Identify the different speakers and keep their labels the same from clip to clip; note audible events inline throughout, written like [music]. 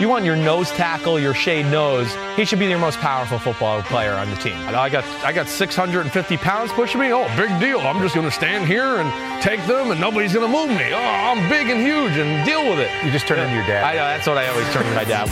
Speaker 1: You want your nose tackle, your shade nose. He should be your most powerful football player on the team.
Speaker 2: I got I got 650 pounds pushing me. Oh, big deal. I'm just going to stand here and take them, and nobody's going to move me. Oh, I'm big and huge, and deal with it.
Speaker 3: You just turn into your dad.
Speaker 1: I know that's what I always turn into my dad.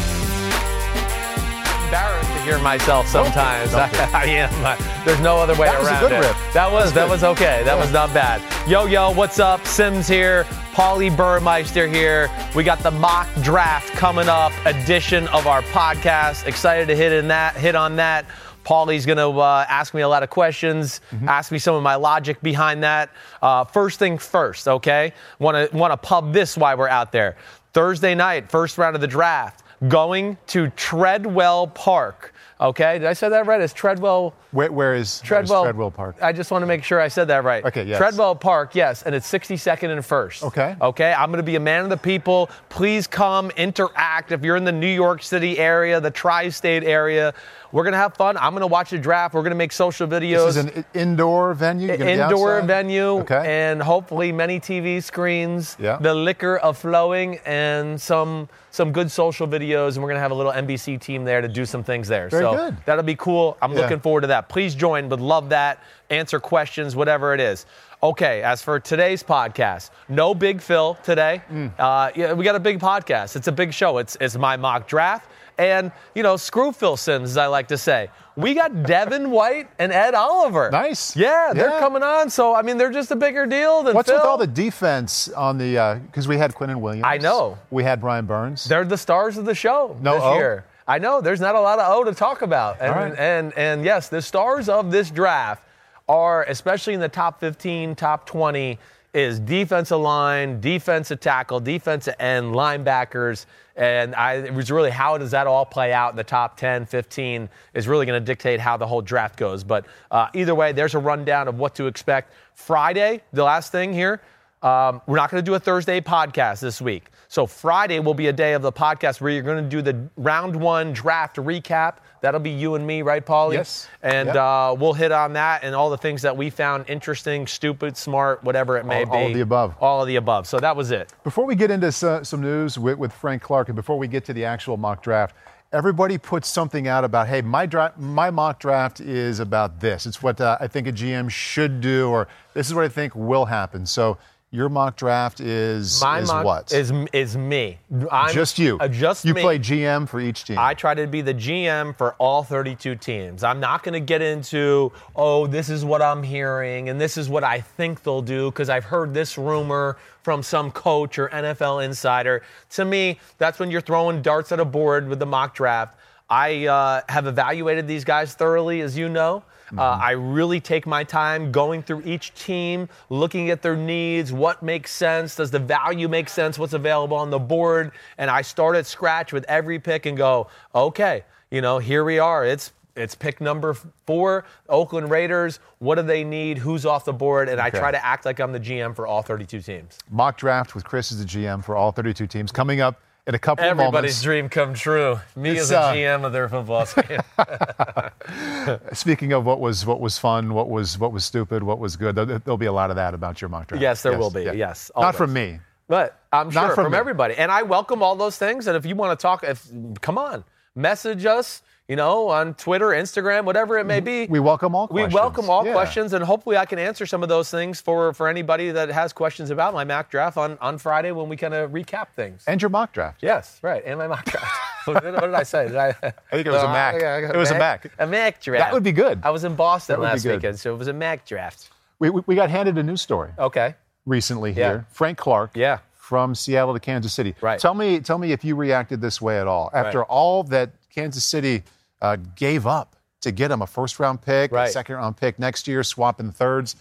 Speaker 1: Embarrassed to hear myself sometimes. I, [laughs] I am. Uh, there's no other way
Speaker 3: That was a
Speaker 1: around
Speaker 3: good
Speaker 1: it.
Speaker 3: rip.
Speaker 1: That was that was okay. That was not bad. Yo yo, what's up? Simms here. Paulie Burmeister here. We got the mock draft coming up edition of our podcast. Excited to hit in that hit on that. Paulie's going to uh, ask me a lot of questions,
Speaker 3: Mm-hmm.
Speaker 1: ask me some of my logic behind that. Uh, first thing first, okay? Want to want to pub this while we're out there. Thursday night, first round of the draft, going to Treadwell Park. Okay, did I say that right? It's Treadwell.
Speaker 3: Where, where is
Speaker 1: Treadwell,
Speaker 3: where is Treadwell Park?
Speaker 1: I just want to make sure I said that right.
Speaker 3: Okay, yes.
Speaker 1: Treadwell Park, yes, and it's 62nd and first.
Speaker 3: Okay.
Speaker 1: Okay, I'm going to be a man of the people. Please come interact. If you're in the New York City area, the tri-state area, we're going to have fun. I'm going to watch the draft. We're going to make social videos.
Speaker 3: This is an indoor venue. You're gonna be
Speaker 1: Indoor venue
Speaker 3: Okay.
Speaker 1: and hopefully many TV screens,
Speaker 3: Yeah.
Speaker 1: the liquor of flowing, and some some good social videos. And we're gonna have a little NBC team there to do some things there.
Speaker 3: Very
Speaker 1: so
Speaker 3: good.
Speaker 1: that'll be cool. I'm
Speaker 3: Yeah.
Speaker 1: looking forward to that. Please join. Would love that. Answer questions, whatever it is. Okay, as for today's podcast, no Big Phil today.
Speaker 3: Mm.
Speaker 1: Uh, yeah, we got a big podcast. It's a big show. It's it's my mock draft. And, you know, screw Phil Simms, as I like to say. We got Devin White and Ed Oliver.
Speaker 3: Nice.
Speaker 1: Yeah, they're
Speaker 3: Yeah.
Speaker 1: coming on. So, I mean, they're just a bigger deal than
Speaker 3: What's
Speaker 1: Phil.
Speaker 3: with all the defense on the? Uh, because we had Quinnen Williams.
Speaker 1: I know.
Speaker 3: We had Brian Burns.
Speaker 1: They're the stars of the show
Speaker 3: No
Speaker 1: this
Speaker 3: O?
Speaker 1: year. I know there's not a lot of O to talk about. And,
Speaker 3: All right.
Speaker 1: and, and yes, the stars of this draft are, especially in the top 15, top 20, is defensive line, defensive tackle, defensive end, linebackers. And I, it was really how does that all play out in the top 10, 15 is really going to dictate how the whole draft goes. But uh, either way, there's a rundown of what to expect. Friday, the last thing here, um, we're not going to do a Thursday podcast this week. So Friday will be a day of the podcast where you're going to do the round one draft recap. That'll be you and me, right, Paulie?
Speaker 3: Yes.
Speaker 1: And
Speaker 3: Yep.
Speaker 1: uh, we'll hit on that and all the things that we found interesting, stupid, smart, whatever it may
Speaker 3: All-
Speaker 1: be.
Speaker 3: all of the above.
Speaker 1: All of the above. So that was it.
Speaker 3: Before we get into some news with, with Frank Clark, and before we get to the actual mock draft, everybody puts something out about, hey, my draft, my mock draft is about this. It's what uh, I think a GM should do, or this is what I think will happen. So your mock draft is
Speaker 1: My
Speaker 3: is
Speaker 1: mock
Speaker 3: what?
Speaker 1: is is me. I'm,
Speaker 3: just you.
Speaker 1: Uh, just
Speaker 3: you
Speaker 1: me.
Speaker 3: play GM for each team.
Speaker 1: I try to be the GM for all 32 teams. I'm not going to get into, oh, this is what I'm hearing and this is what I think they'll do because I've heard this rumor from some coach or NFL insider. To me, that's when you're throwing darts at a board with the mock draft. I uh, have evaluated these guys thoroughly, as you know. Uh, I really take my time going through each team, looking at their needs, what makes sense, does the value make sense, what's available on the board, and I start at scratch with every pick and go, okay, you know, here we are. It's it's pick number four, Oakland Raiders. What do they need? Who's off the board? And I try to act like I'm the GM for all 32 teams.
Speaker 3: mock draft with Chris as the GM for all 32 teams coming up in a couple of
Speaker 1: Everybody's dream come true. Me
Speaker 3: It's,
Speaker 1: as a
Speaker 3: uh,
Speaker 1: GM of their football [laughs] team.
Speaker 3: Speaking of what was what was fun, what was what was stupid, what was good, there, there'll be a lot of that about your mock draft.
Speaker 1: Yes, there will be. Yes,
Speaker 3: not from me.
Speaker 1: But I'm sure
Speaker 3: from
Speaker 1: from, everybody. And I welcome all those things. And if you want to talk, if come on, message us. You know, on Twitter, Instagram, whatever it may be.
Speaker 3: We welcome all
Speaker 1: We
Speaker 3: questions.
Speaker 1: welcome all
Speaker 3: Yeah.
Speaker 1: questions, and hopefully I can answer some of those things for, for anybody that has questions about my mock draft on, on Friday when we kind of recap things.
Speaker 3: And your mock draft.
Speaker 1: Yes, right, and my mock draft. [laughs] what, did- what did I say? Did I, [laughs] I
Speaker 3: think it was a uh, Mac. It was a Mac.
Speaker 1: A Mac draft.
Speaker 3: That would be good.
Speaker 1: I was in Boston
Speaker 3: That would be
Speaker 1: last weekend, so it was a Mac draft.
Speaker 3: We, we, we got handed a news story
Speaker 1: Okay.
Speaker 3: recently
Speaker 1: Yeah.
Speaker 3: here. Frank Clark.
Speaker 1: Yeah.
Speaker 3: From Seattle to Kansas City.
Speaker 1: Right.
Speaker 3: Tell me, tell me if you reacted this way at all after
Speaker 1: Right.
Speaker 3: all that Kansas City uh, gave up to get him a first round pick, a second round pick next year, swapping thirds.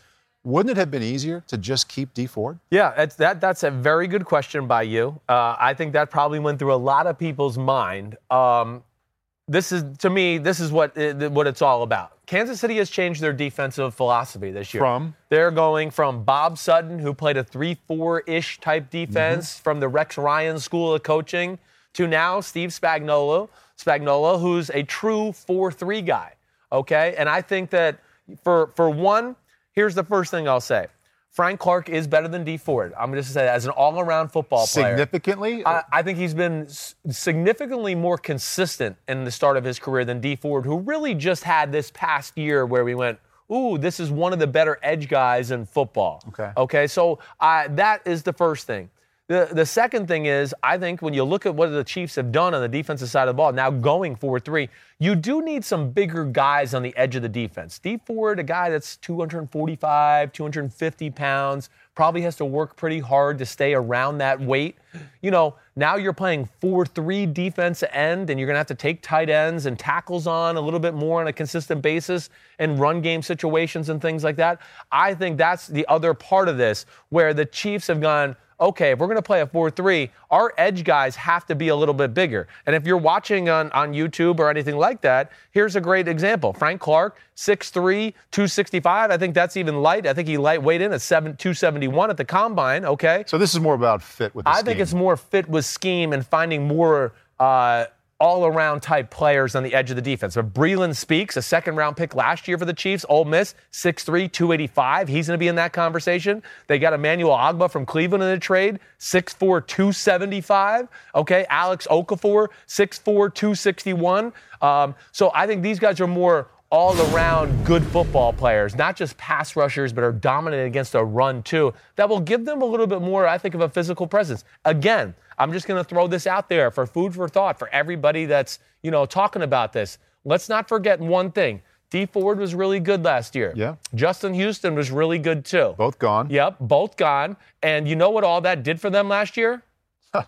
Speaker 3: Wouldn't it have been easier to just keep Dee Ford?
Speaker 1: Yeah, that that's a very good question by you. Uh, I think that probably went through a lot of people's mind. Um, this is to me, this is what it, what it's all about. Kansas City has changed their defensive philosophy this year.
Speaker 3: From?
Speaker 1: they're going from Bob Sutton, who played a three-four-ish type defense
Speaker 3: Mm-hmm.
Speaker 1: from the Rex Ryan School of Coaching, to now Steve Spagnuolo, Spagnuolo, who's a true four-three guy. Okay, and I think that for for one, here's the first thing I'll say. Frank Clark is better than Dee Ford. I'm just gonna say that as an all-around football player.
Speaker 3: Significantly?
Speaker 1: I, I think he's been significantly more consistent in the start of his career than Dee Ford, who really just had this past year where we went, "Ooh, this is one of the better edge guys in football."
Speaker 3: Okay.
Speaker 1: Okay. So that is the first thing. The, the second thing is, I think when you look at what the Chiefs have done on the defensive side of the ball, now going 4 3, you do need some bigger guys on the edge of the defense. Steve Ford, a guy that's 245, 250 pounds, probably has to work pretty hard to stay around that weight. You know, now you're playing 4 3 defense end, and you're going to have to take tight ends and tackles on a little bit more on a consistent basis and run game situations and things like that. I think that's the other part of this where the Chiefs have gone, okay, if we're going to play a 4 3, our edge guys have to be a little bit bigger. And if you're watching on, on YouTube or anything like that, here's a great example. Frank Clark, 6'3, 265. I think that's even light. I think he light weighed in at 7, 271 at the combine, okay?
Speaker 3: so this is more about fit with the
Speaker 1: I think it's more fit with scheme and finding more uh, all-around type players on the edge of the defense. But Breeland Speaks, a second-round pick last year for the Chiefs, Ole Miss, 6'3", 285. He's going to be in that conversation. They got Emmanuel Ogbah from Cleveland in the trade, 6'4", 275. Okay, Alex Okafor, 6'4", 261. Um, so I think these guys are more all around good football players, not just pass rushers, but are dominant against a run too. That will give them a little bit more, I think, of a physical presence. Again, I'm just going to throw this out there for food for thought for everybody that's you know talking about this. Let's not forget one thing. Dee Ford was really good last year.
Speaker 3: Yeah.
Speaker 1: Justin Houston was really good too.
Speaker 3: Both gone.
Speaker 1: Yep, both gone. And you know what all that did for them last year?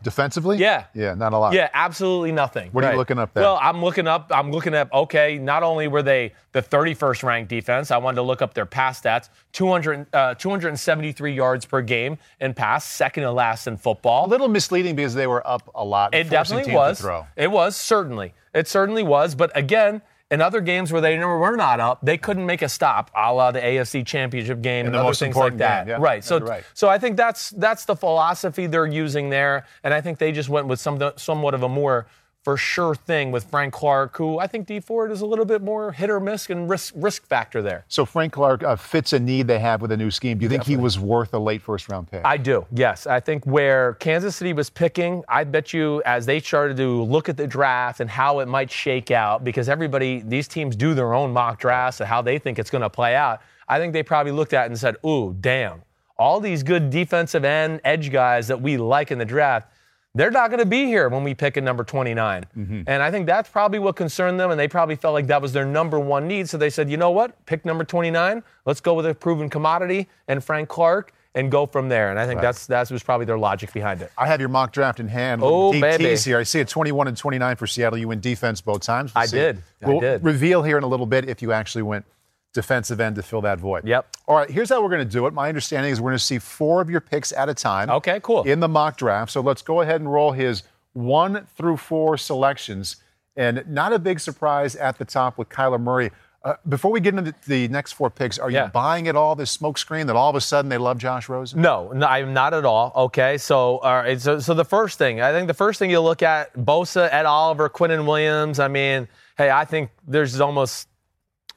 Speaker 3: Defensively?
Speaker 1: Yeah.
Speaker 3: Yeah, not a lot.
Speaker 1: Yeah, absolutely nothing.
Speaker 3: What are you looking up there?
Speaker 1: Well, I'm looking up. I'm looking up, Okay, not only were they the 31st ranked defense, I wanted to look up their pass stats. 200, uh, 273 yards per game in pass, second to last in football.
Speaker 3: A little misleading because they were up a lot.
Speaker 1: It definitely was. It was certainly. It certainly was. But again, in other games where they were not up, they couldn't make a stop, a la the AFC Championship game and
Speaker 3: the
Speaker 1: other
Speaker 3: most
Speaker 1: things like
Speaker 3: important
Speaker 1: that.
Speaker 3: game, yeah.
Speaker 1: Right. So,
Speaker 3: right.
Speaker 1: so I think that's that's the philosophy they're using there, and I think they just went with some somewhat of a more for sure thing with Frank Clark, who I think Dee Ford is a little bit more hit or miss and risk risk factor there.
Speaker 3: So Frank Clark uh, fits a need they have with a new scheme. Do you think he was worth a late first round pick?
Speaker 1: I do, yes. I think where Kansas City was picking, I bet you as they started to look at the draft and how it might shake out, because everybody, these teams do their own mock drafts and how they think it's going to play out. I think they probably looked at it and said, ooh, damn, all these good defensive end edge guys that we like in the draft, they're not going to be here when we pick at number 29.
Speaker 3: Mm-hmm.
Speaker 1: And I think that's probably what concerned them, and they probably felt like that was their number one need. So they said, you know what? Pick number 29. Let's go with a proven commodity and Frank Clark and go from there. And I think that's that was probably their logic behind it.
Speaker 3: I have your mock draft in hand.
Speaker 1: Oh,
Speaker 3: Deep
Speaker 1: baby.
Speaker 3: here. I see a 21 and 29 for Seattle. You win defense both times. We'll
Speaker 1: I
Speaker 3: see.
Speaker 1: did.
Speaker 3: We'll
Speaker 1: did.
Speaker 3: reveal here in a little bit if you actually went defensive end to fill that void.
Speaker 1: Yep.
Speaker 3: All right, here's how we're going to do it. My understanding is we're going to see four of your picks at a time.
Speaker 1: Okay, cool.
Speaker 3: In the mock draft. So let's go ahead and roll his one through four selections. And not a big surprise at the top with Kyler Murray. Uh, before we get into the next four picks, are
Speaker 1: Yeah.
Speaker 3: you buying it all, this smokescreen that all of a sudden they love Josh Rosen?
Speaker 1: No, no, I'm not at all. Okay, so all right, so so the first thing, I think the first thing you look at Bosa, Ed Oliver, Quinnen Williams. I mean, hey, I think there's almost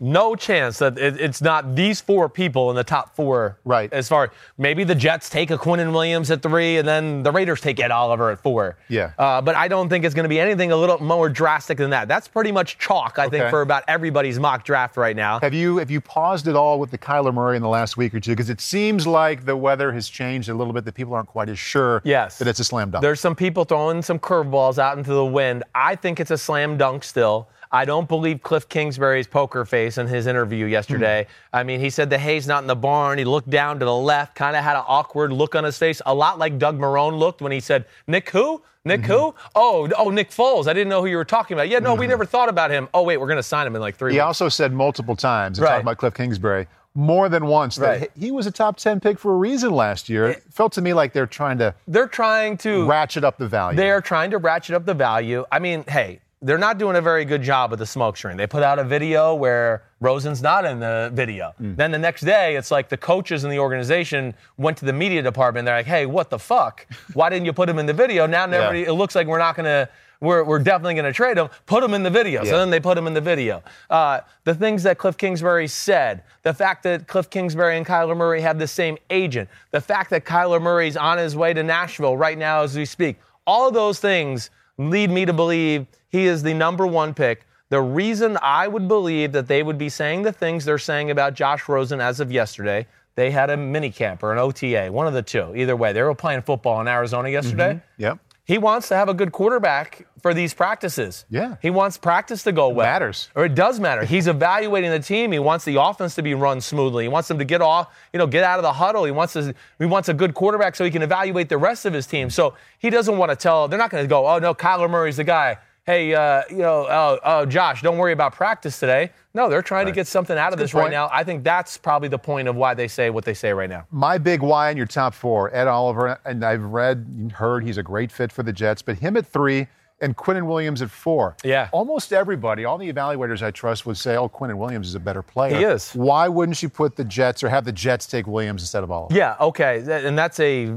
Speaker 1: no chance that it, it's not these four people in the top four.
Speaker 3: Right.
Speaker 1: As far maybe the Jets take a Quinnen Williams at three, and then the Raiders take Ed Oliver at four.
Speaker 3: Yeah.
Speaker 1: Uh, but I don't think it's going to be anything a little more drastic than that. That's pretty much chalk, I think, for about everybody's mock draft right now.
Speaker 3: Have you have you paused at all with the Kyler Murray in the last week or two? Because it seems like the weather has changed a little bit. That people aren't quite as sure
Speaker 1: Yes.
Speaker 3: that it's a slam dunk.
Speaker 1: There's some people throwing some curveballs out into the wind. I think it's a slam dunk still. I don't believe Cliff Kingsbury's poker face in his interview yesterday.
Speaker 3: Hmm.
Speaker 1: I mean, he said the hay's not in the barn. He looked down to the left, kind of had an awkward look on his face, a lot like Doug Marrone looked when he said, Nick who? Nick
Speaker 3: Mm-hmm.
Speaker 1: who? Oh, oh, Nick Foles. I didn't know who you were talking about. Yeah, no, we never thought about him. Oh, wait, we're going to sign him in like three
Speaker 3: he
Speaker 1: weeks.
Speaker 3: also said multiple times,
Speaker 1: Right.
Speaker 3: talking about Cliff Kingsbury, more than once that
Speaker 1: Right.
Speaker 3: he he was a top ten pick for a reason last year. It felt to me like they're trying to
Speaker 1: They're trying to
Speaker 3: ratchet up the value.
Speaker 1: They are trying to ratchet up the value. I mean, hey, they're not doing a very good job with the smoke screen. They put out a video where Rosen's not in the video.
Speaker 3: Mm.
Speaker 1: Then the next day, it's like the coaches in the organization went to the media department. They're like, hey, what the fuck? Why didn't you put him in the video? Now everybody, it looks like we're not going to. We're, we're definitely going to trade him. Put him in the video.
Speaker 3: Yeah.
Speaker 1: So then they put him in the video. Uh, the things that Cliff Kingsbury said, the fact that Cliff Kingsbury and Kyler Murray have the same agent, the fact that Kyler Murray's on his way to Nashville right now as we speak, all of those things lead me to believe he is the number one pick. The reason I would believe that they would be saying the things they're saying about Josh Rosen as of yesterday, they had a mini camp or an OTA, one of the two. Either way, they were playing football in Arizona yesterday. Mm-hmm.
Speaker 3: Yep.
Speaker 1: He wants to have a good quarterback for these practices.
Speaker 3: Yeah.
Speaker 1: He wants practice to go well.
Speaker 3: matters.
Speaker 1: Or it does matter. He's evaluating the team. He wants the offense to be run smoothly. He wants them to get off, you know, get out of the huddle. He wants to, he wants a good quarterback so he can evaluate the rest of his team. So he doesn't want to tell, they're not going to go, oh no, Kyler Murray's the guy. Hey, uh, you know, oh, oh, Josh, don't worry about practice today. No, they're trying to get something out of this right now. I think that's probably the point of why they say what they say right now.
Speaker 3: My big why in your top four, Ed Oliver, and I've read and heard he's a great fit for the Jets, but him at three and Quinnen Williams at four.
Speaker 1: Yeah.
Speaker 3: Almost everybody, all the evaluators I trust would say, oh, Quinnen Williams is a better player.
Speaker 1: He is.
Speaker 3: Why wouldn't you put the Jets or have the Jets take Williams instead of Oliver?
Speaker 1: Yeah, okay. And that's a,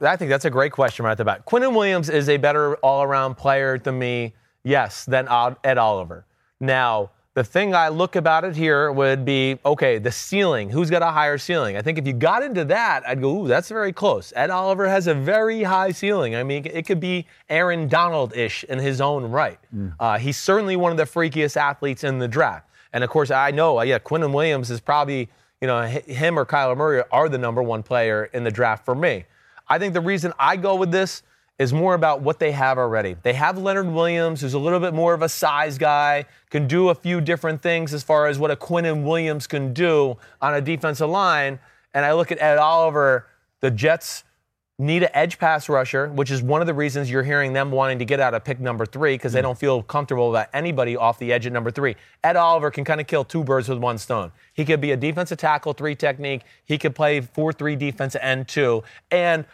Speaker 1: I think that's a great question right at the back. Quinnen Williams is a better all around player to me, yes, than Ed Oliver. Now, the thing I look about it here would be okay, the ceiling. Who's got a higher ceiling? I think if you got into that, I'd go, ooh, that's very close. Ed Oliver has a very high ceiling. I mean, it could be Aaron Donald ish in his own right. Uh, he's certainly one of the freakiest athletes in the draft. And of course, I know, uh, yeah, Quinnen Williams is probably, you know, him or Kyler Murray are the number one player in the draft for me. I think the reason I go with this is more about what they have already. They have Leonard Williams, who's a little bit more of a size guy, can do a few different things as far as what a Quinnen Williams can do on a defensive line. And I look at Ed Oliver, the Jets need an edge pass rusher, which is one of the reasons you're hearing them wanting to get out of pick number three because they hmm. don't feel comfortable about anybody off the edge at number three. Ed Oliver can kind of kill two birds with one stone. He could be a defensive tackle, three technique. He could play 4 3 defensive end, two. And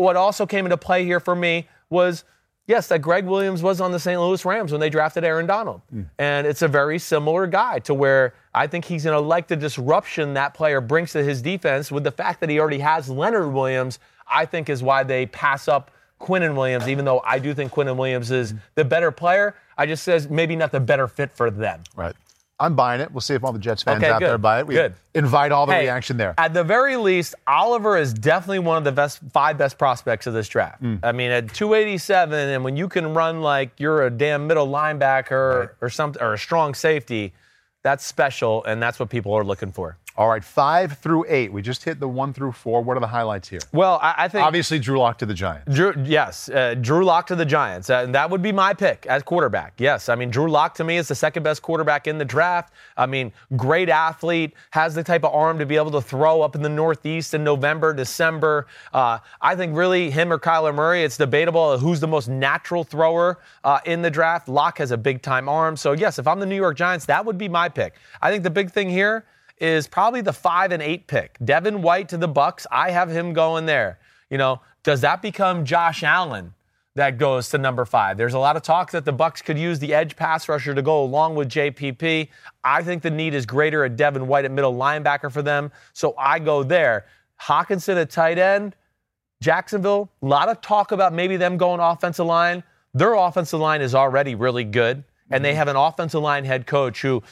Speaker 1: what also came into play here for me was yes, that Greg Williams was on the St. Louis Rams when they drafted Aaron Donald. Hmm. And it's a very similar guy to where I think he's going to like the disruption that player brings to his defense with the fact that he already has Leonard Williams, I think is why they pass up Quinnen Williams, even though I do think Quinnen Williams is hmm. the better player. I just says maybe not the better fit for them.
Speaker 3: Right. I'm buying it. We'll see if all the Jets fans
Speaker 1: Okay,
Speaker 3: out
Speaker 1: good.
Speaker 3: there buy it. We
Speaker 1: Good.
Speaker 3: invite all the
Speaker 1: Hey,
Speaker 3: reaction there.
Speaker 1: At the very least, Oliver is definitely one of the best five best prospects of this draft.
Speaker 3: Mm.
Speaker 1: I mean, at 287, and when you can run like you're a damn middle linebacker or something or a strong safety, that's special, and that's what people are looking for.
Speaker 3: All right, five through eight. We just hit the one through four. What are the highlights here?
Speaker 1: Well, I, I think
Speaker 3: Obviously, Drew Lock to the Giants.
Speaker 1: Drew, yes, uh, Drew Lock to the Giants. Uh, and that would be my pick as quarterback. Yes, I mean Drew Lock to me is the second best quarterback in the draft. I mean, great athlete, has the type of arm to be able to throw up in the Northeast in November, December. Uh, I think really him or Kyler Murray. It's debatable who's the most natural thrower uh, in the draft. Lock has a big time arm, so yes, if I'm the New York Giants, that would be my pick. I think the big thing here is probably the five and eight pick. Devin White to the Bucks. I have him going there. You know, does that become Josh Allen that goes to number five? There's a lot of talk that the Bucks could use the edge pass rusher to go along with JPP. I think the need is greater at Devin White at middle linebacker for them, so I go there. Hockenson at tight end. Jacksonville, a lot of talk about maybe them going offensive line. Their offensive line is already really good, and they mm-hmm. have an offensive line head coach who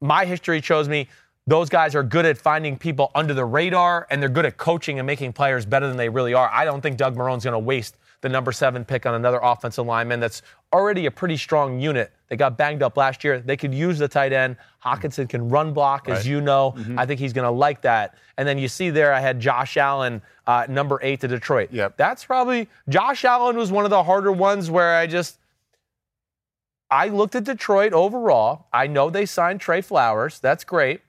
Speaker 1: my history shows me those guys are good at finding people under the radar and they're good at coaching and making players better than they really are. I don't think Doug Marrone's going to waste the number seven pick on another offensive lineman that's already a pretty strong unit. They got banged up last year. They could use the tight end. Hockenson can run block, as
Speaker 3: Right.
Speaker 1: you know. I think he's going to like that. And then you see there, I had Josh Allen, uh, number eight to Detroit.
Speaker 3: Yep.
Speaker 1: That's probably Josh Allen was one of the harder ones where I just I looked at Detroit overall. I know they signed Trey Flowers. That's great.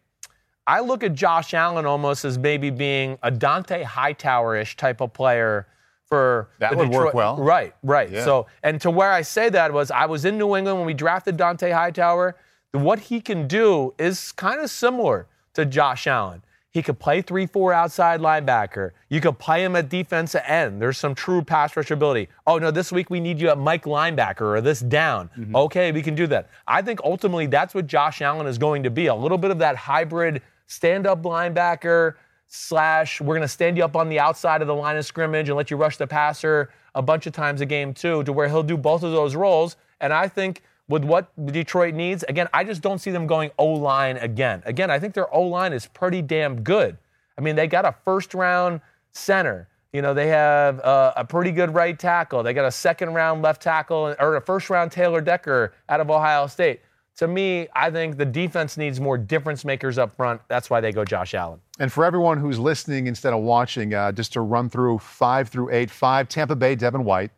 Speaker 1: I look at Josh Allen almost as maybe being a Dont'a Hightower-ish type of player for
Speaker 3: That
Speaker 1: the
Speaker 3: would work
Speaker 1: Detroit-
Speaker 3: well.
Speaker 1: Right, right.
Speaker 3: Yeah.
Speaker 1: So, and to where I say that was I was in New England when we drafted Dont'a Hightower. What he can do is kind of similar to Josh Allen. He could play 3 4 outside linebacker. You could play him at defensive end. There's some true pass rush ability. Oh, no, this week we need you at Mike linebacker or this down.
Speaker 3: Mm-hmm.
Speaker 1: Okay, we can do that. I think ultimately that's what Josh Allen is going to be a little bit of that hybrid stand up linebacker slash we're going to stand you up on the outside of the line of scrimmage and let you rush the passer a bunch of times a game too, to where he'll do both of those roles. And I think with what Detroit needs, again, I just don't see them going O line again. Again, I think their O line is pretty damn good. I mean, they got a first round center. You know, they have uh, a pretty good right tackle. They got a second round left tackle or a first round Taylor Decker out of Ohio State. To me, I think the defense needs more difference makers up front. That's why they go Josh Allen.
Speaker 3: And for everyone who's listening instead of watching, uh, just to run through five through eight five, Tampa Bay, Devin White,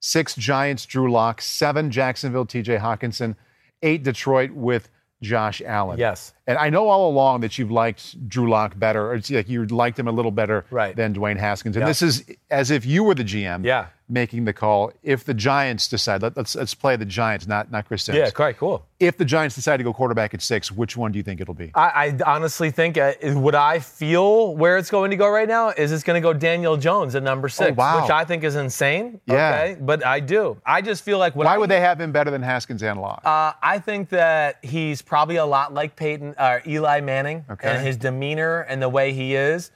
Speaker 3: six, Giants, Drew Lock, seven, Jacksonville, TJ Hockenson, eight, Detroit with Josh Allen.
Speaker 1: Yes.
Speaker 3: And I know all along that you've liked Drew Lock better, or it's like you liked him a little better
Speaker 1: Right.
Speaker 3: than Dwayne Haskins. And
Speaker 1: Yeah.
Speaker 3: this is as if you were the GM
Speaker 1: Yeah.
Speaker 3: Making the call. If the Giants decide, let, let's let's play the Giants, not not Chris Simms.
Speaker 1: Yeah, quite cool.
Speaker 3: If the Giants decide to go quarterback at six, which one do you think it'll be?
Speaker 1: I, I honestly think uh, would I feel where it's going to go right now is it's going to go Daniel Jones at number six,
Speaker 3: wow.
Speaker 1: which I think is insane.
Speaker 3: Yeah.
Speaker 1: Okay, but I do. I just feel like
Speaker 3: Why
Speaker 1: I,
Speaker 3: would they have him better than Haskins and Lock?
Speaker 1: Uh, I think that he's probably a lot like Peyton uh, Eli Manning
Speaker 3: Okay.
Speaker 1: and his demeanor and the way he is.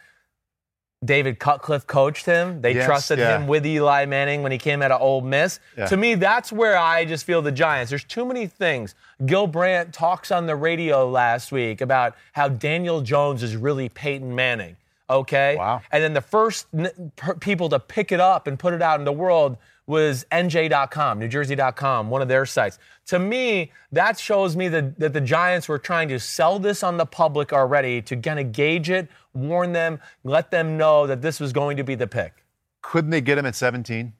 Speaker 1: David Cutcliffe coached him. They
Speaker 3: Yes,
Speaker 1: trusted
Speaker 3: yeah.
Speaker 1: him with Eli Manning when he came out of Ole Miss.
Speaker 3: Yeah.
Speaker 1: To me, that's where I just feel the Giants. There's too many things. Gil Brandt talks on the radio last week about how Daniel Jones is really Peyton Manning. Okay.
Speaker 3: Wow.
Speaker 1: And then the first n- per- people to pick it up and put it out in the world was NJ.com, NewJersey.com, one of their sites. To me, that shows me that, that the Giants were trying to sell this on the public already to kind of gauge it, warn them, let them know that this was going to be the pick.
Speaker 3: Couldn't they get him at 17?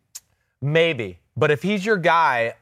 Speaker 1: Maybe. But if he's your guy,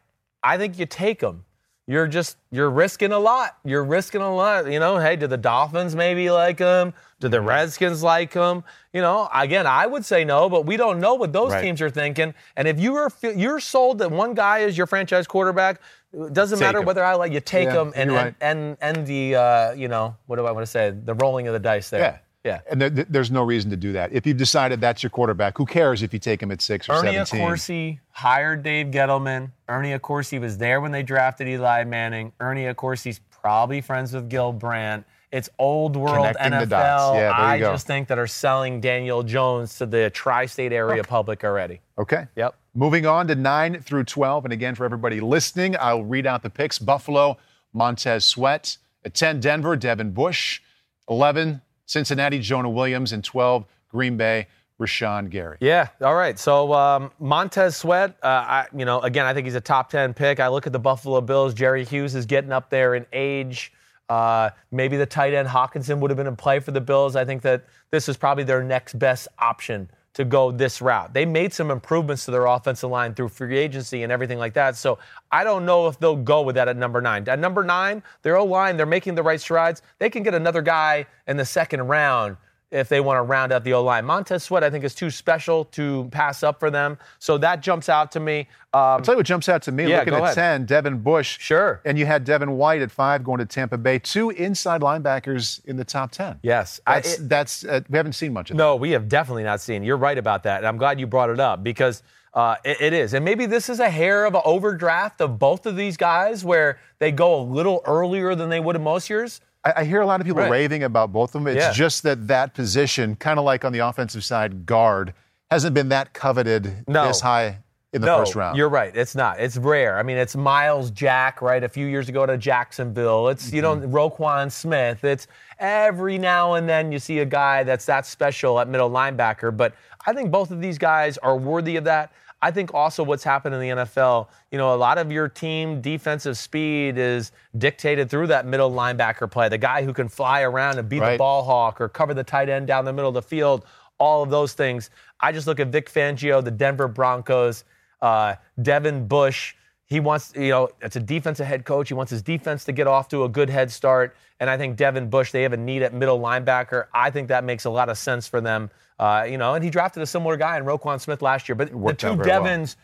Speaker 1: I think you take him. You're just you're risking a lot. You're risking a lot. You know, hey, do the Dolphins maybe like him? Do the Redskins like him? You know, again, I would say no, but we don't know what those
Speaker 3: Right.
Speaker 1: teams are thinking. And if you are you're sold that one guy is your franchise quarterback, it doesn't
Speaker 3: Take
Speaker 1: matter
Speaker 3: him.
Speaker 1: whether I like you take
Speaker 3: Yeah,
Speaker 1: him and
Speaker 3: you're
Speaker 1: and, and and the uh, you know what do I want to say? The rolling of the dice there.
Speaker 3: Yeah.
Speaker 1: Yeah.
Speaker 3: And there, there's no reason to do that. If you've decided that's your quarterback, who cares if you take him at six or
Speaker 1: Ernie
Speaker 3: 17?
Speaker 1: Accorsi hired Dave Gettleman. Ernie Accorsi was there when they drafted Eli Manning. Ernie Accorsi's probably friends with Gil Brandt. It's old world
Speaker 3: Connecting
Speaker 1: NFL.
Speaker 3: Yeah, there you
Speaker 1: I
Speaker 3: go.
Speaker 1: just think that are selling Daniel Jones to the tri-state area public already.
Speaker 3: Okay.
Speaker 1: Yep.
Speaker 3: Moving on to 9 through 12. And again, for everybody listening, I'll read out the picks Buffalo, Montez Sweat. At 10, Denver, Devin Bush. 11, Cincinnati, Jonah Williams. And 12, Green Bay, Rashan Gary.
Speaker 1: Yeah. All right. So um, Montez Sweat, uh, I, you know, again, I think he's a top ten pick. I look at the Buffalo Bills. Jerry Hughes is getting up there in age. Uh, maybe the tight end Hockenson would have been in play for the Bills. I think that this is probably their next best option to go this route. They made some improvements to their offensive line through free agency and everything like that. So I don't know if they'll go with that at number nine. At number nine, their O line, they're making the right strides. They can get another guy in the second round if they want to round out the O line. Montez Sweat, I think, is too special to pass up for them. So that jumps out to me. Um,
Speaker 3: I'll tell you what jumps out to me
Speaker 1: Yeah,
Speaker 3: looking at
Speaker 1: ahead.
Speaker 3: 10, Devin Bush.
Speaker 1: Sure.
Speaker 3: And you had Devin White at 5 going to Tampa Bay. Two inside linebackers in the top 10.
Speaker 1: yes. I-
Speaker 3: That's,
Speaker 1: it-
Speaker 3: that's uh, we haven't seen much of that.
Speaker 1: No, we have definitely not seen. You're right about that. And I'm glad you brought it up because uh, it, it is. And maybe this is a hair of an overdraft of both of these guys where they go a little earlier than they would in most years.
Speaker 3: I, I hear a lot of people
Speaker 1: Right.
Speaker 3: raving about both of them. It's
Speaker 1: Yeah.
Speaker 3: just that that position, kind of like on the offensive side, guard, hasn't been that coveted
Speaker 1: No.
Speaker 3: this high in the
Speaker 1: no,
Speaker 3: first round.
Speaker 1: You're right. It's not. It's rare. I mean, it's Myles Jack, right? A few years ago to Jacksonville. It's, mm-hmm. you know, mm-hmm. Roquan Smith. It's every now and then you see a guy that's that special at middle linebacker. But I think both of these guys are worthy of that. I think also what's happened in the NFL, you know, a lot of your team defensive speed is dictated through that middle linebacker play. The guy who can fly around and beat right. the ball hawk or cover the tight end down the middle of the field, all of those things. I just look at Vic Fangio, the Denver Broncos, uh, Devin Bush. He wants, you know, it's a defensive head coach. He wants his defense to get off to a good head start. And I think Devin Bush, they have a need at middle linebacker. I think that makes a lot of sense for them. Uh, you know, and he drafted a similar guy in Roquan Smith last year. But the two Devons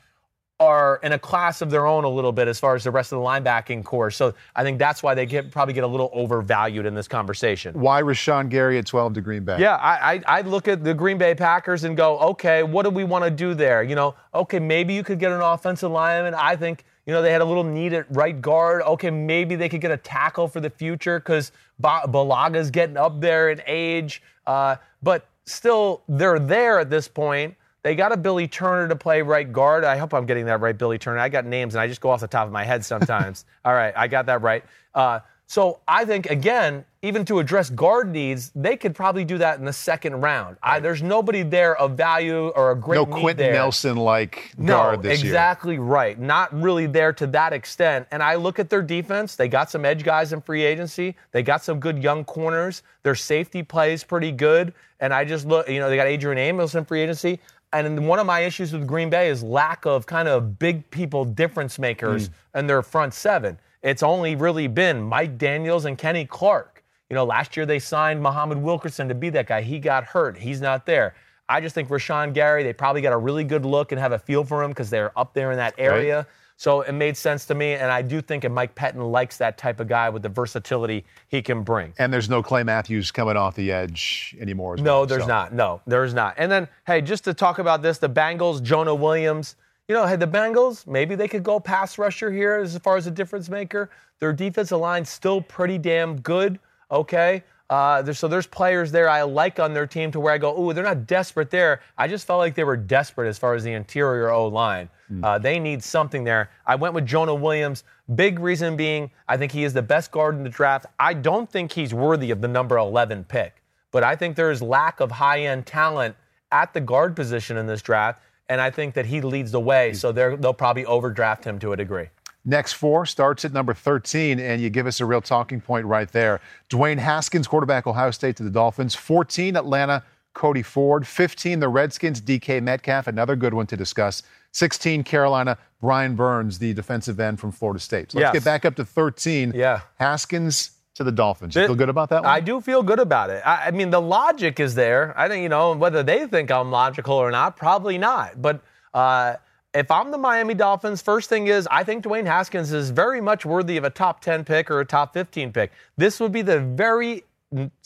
Speaker 1: well. are in a class of their own a little bit as far as the rest of the linebacking corps. So I think that's why they get, probably get a little overvalued in this conversation.
Speaker 3: Why Rashan Gary at 12 to Green Bay?
Speaker 1: Yeah, I, I, I look at the Green Bay Packers and go, okay, what do we want to do there? You know, okay, maybe you could get an offensive lineman. I think – you know, they had a little need at right guard. Okay, maybe they could get a tackle for the future because ba- Bulaga's getting up there in age. Uh, but still, they're there at this point. They got a Billy Turner to play right guard. I hope I'm getting that right, Billy Turner. I got names and I just go off the top of my head sometimes. [laughs] All right, I got that right. Uh, so I think, again, even to address guard needs, they could probably do that in the second round. Right. I, there's nobody there of value or a great
Speaker 3: no Quenton Nelson like guard this
Speaker 1: exactly
Speaker 3: year.
Speaker 1: Exactly right. Not really there to that extent. And I look at their defense. They got some edge guys in free agency. They got some good young corners. Their safety plays pretty good. And I just look, you know, they got Adrian Amos in free agency. And one of my issues with Green Bay is lack of kind of big people difference makers mm. in their front seven. It's only really been Mike Daniels and Kenny Clark. You know, last year they signed Muhammad Wilkerson to be that guy. He got hurt. He's not there. I just think Rashan Gary, they probably got a really good look and have a feel for him because they're up there in that area. Right. So it made sense to me, and I do think that Mike Pettine likes that type of guy with the versatility he can bring.
Speaker 3: And there's no Clay Matthews coming off the edge anymore.
Speaker 1: no,
Speaker 3: well,
Speaker 1: there's
Speaker 3: so.
Speaker 1: not. No, there's not. And then, hey, just to talk about this, the Bengals, Jonah Williams. You know, hey, the Bengals, maybe they could go pass rusher here as far as a difference maker. Their defensive line still pretty damn good. Okay. Uh, there's, so there's players there I like on their team to where I go, ooh, they're not desperate there. I just felt like they were desperate as far as the interior O line. Mm. Uh, they need something there. I went with Jonah Williams. Big reason being, I think he is the best guard in the draft. I don't think he's worthy of the number 11 pick, but I think there is lack of high end talent at the guard position in this draft, and I think that he leads the way. So they'll probably overdraft him to a degree.
Speaker 3: Next four starts at number 13, and you give us a real talking point right there. Dwayne Haskins, quarterback, Ohio State to the Dolphins. 14, Atlanta, Cody Ford. 15, the Redskins, DK Metcalf, another good one to discuss. 16, Carolina, Brian Burns, the defensive end from Florida State. So let's yes. get back up to 13.
Speaker 1: Yeah.
Speaker 3: Haskins to the Dolphins. You it, feel good about that one?
Speaker 1: I do feel good about it. I, I mean, the logic is there. I think, you know, whether they think I'm logical or not, probably not. But, uh, if I'm the Miami Dolphins, first thing is I think Dwayne Haskins is very much worthy of a top 10 pick or a top 15 pick. This would be the very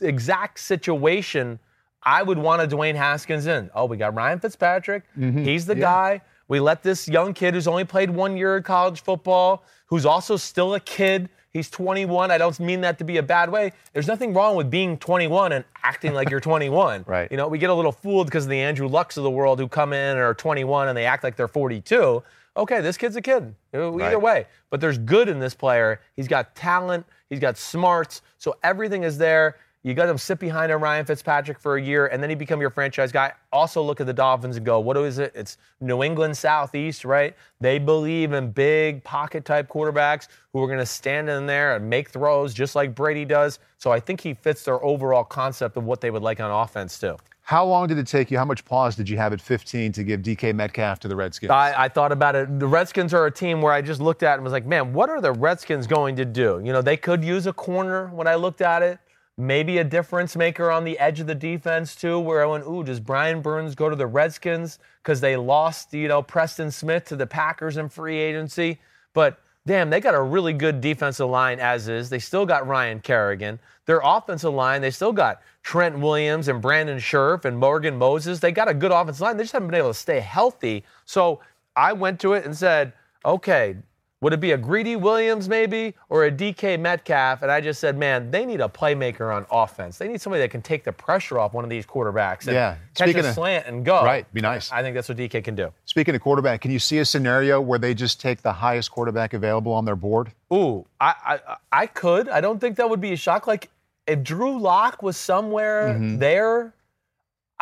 Speaker 1: exact situation I would want a Dwayne Haskins in. Oh, we got Ryan Fitzpatrick. Mm-hmm. He's the yeah. guy. We let this young kid who's only played one year of college football, who's also still a kid, He's 21. I don't mean that to be a bad way. There's nothing wrong with being 21 and acting like you're [laughs] 21.
Speaker 3: right.
Speaker 1: You know, we get a little fooled because of the Andrew Lucks of the world who come in and are 21 and they act like they're 42. Okay, this kid's a kid. Either right. way. But there's good in this player. He's got talent. He's got smarts. So everything is there. You got him sit behind a Ryan Fitzpatrick for a year, and then he become your franchise guy. Also, look at the Dolphins and go, what is it? It's New England Southeast, right? They believe in big pocket type quarterbacks who are going to stand in there and make throws just like Brady does. So I think he fits their overall concept of what they would like on offense too.
Speaker 3: How long did it take you? How much pause did you have at 15 to give DK Metcalf to the Redskins?
Speaker 1: I, I, thought about it. The Redskins are a team where I just looked at it and was like, man, what are the Redskins going to do? You know, they could use a corner when I looked at it maybe a difference maker on the edge of the defense too, where I went, ooh, does Brian Burns go to the Redskins because they lost, you know, Preston Smith to the Packers in free agency? But damn, they got a really good defensive line as is. They still got Ryan Kerrigan. Their offensive line, they still got Trent Williams and Brandon Scherff and Morgan Moses. They got a good offensive line. They just haven't been able to stay healthy. So I went to it and said, okay, Would it be a Greedy Williams maybe or a DK Metcalf? And I just said, man, they need a playmaker on offense. They need somebody that can take the pressure off one of these quarterbacks and
Speaker 3: Yeah.
Speaker 1: catch
Speaker 3: Speaking
Speaker 1: a
Speaker 3: of-
Speaker 1: slant and go.
Speaker 3: Right, be nice.
Speaker 1: I think that's what DK can do.
Speaker 3: Speaking of quarterback, can you see a scenario where they just take the highest quarterback available on their board?
Speaker 1: Ooh, I, I I could. I don't think that would be a shock. Like if Drew Lock was somewhere
Speaker 3: Mm-hmm.
Speaker 1: there,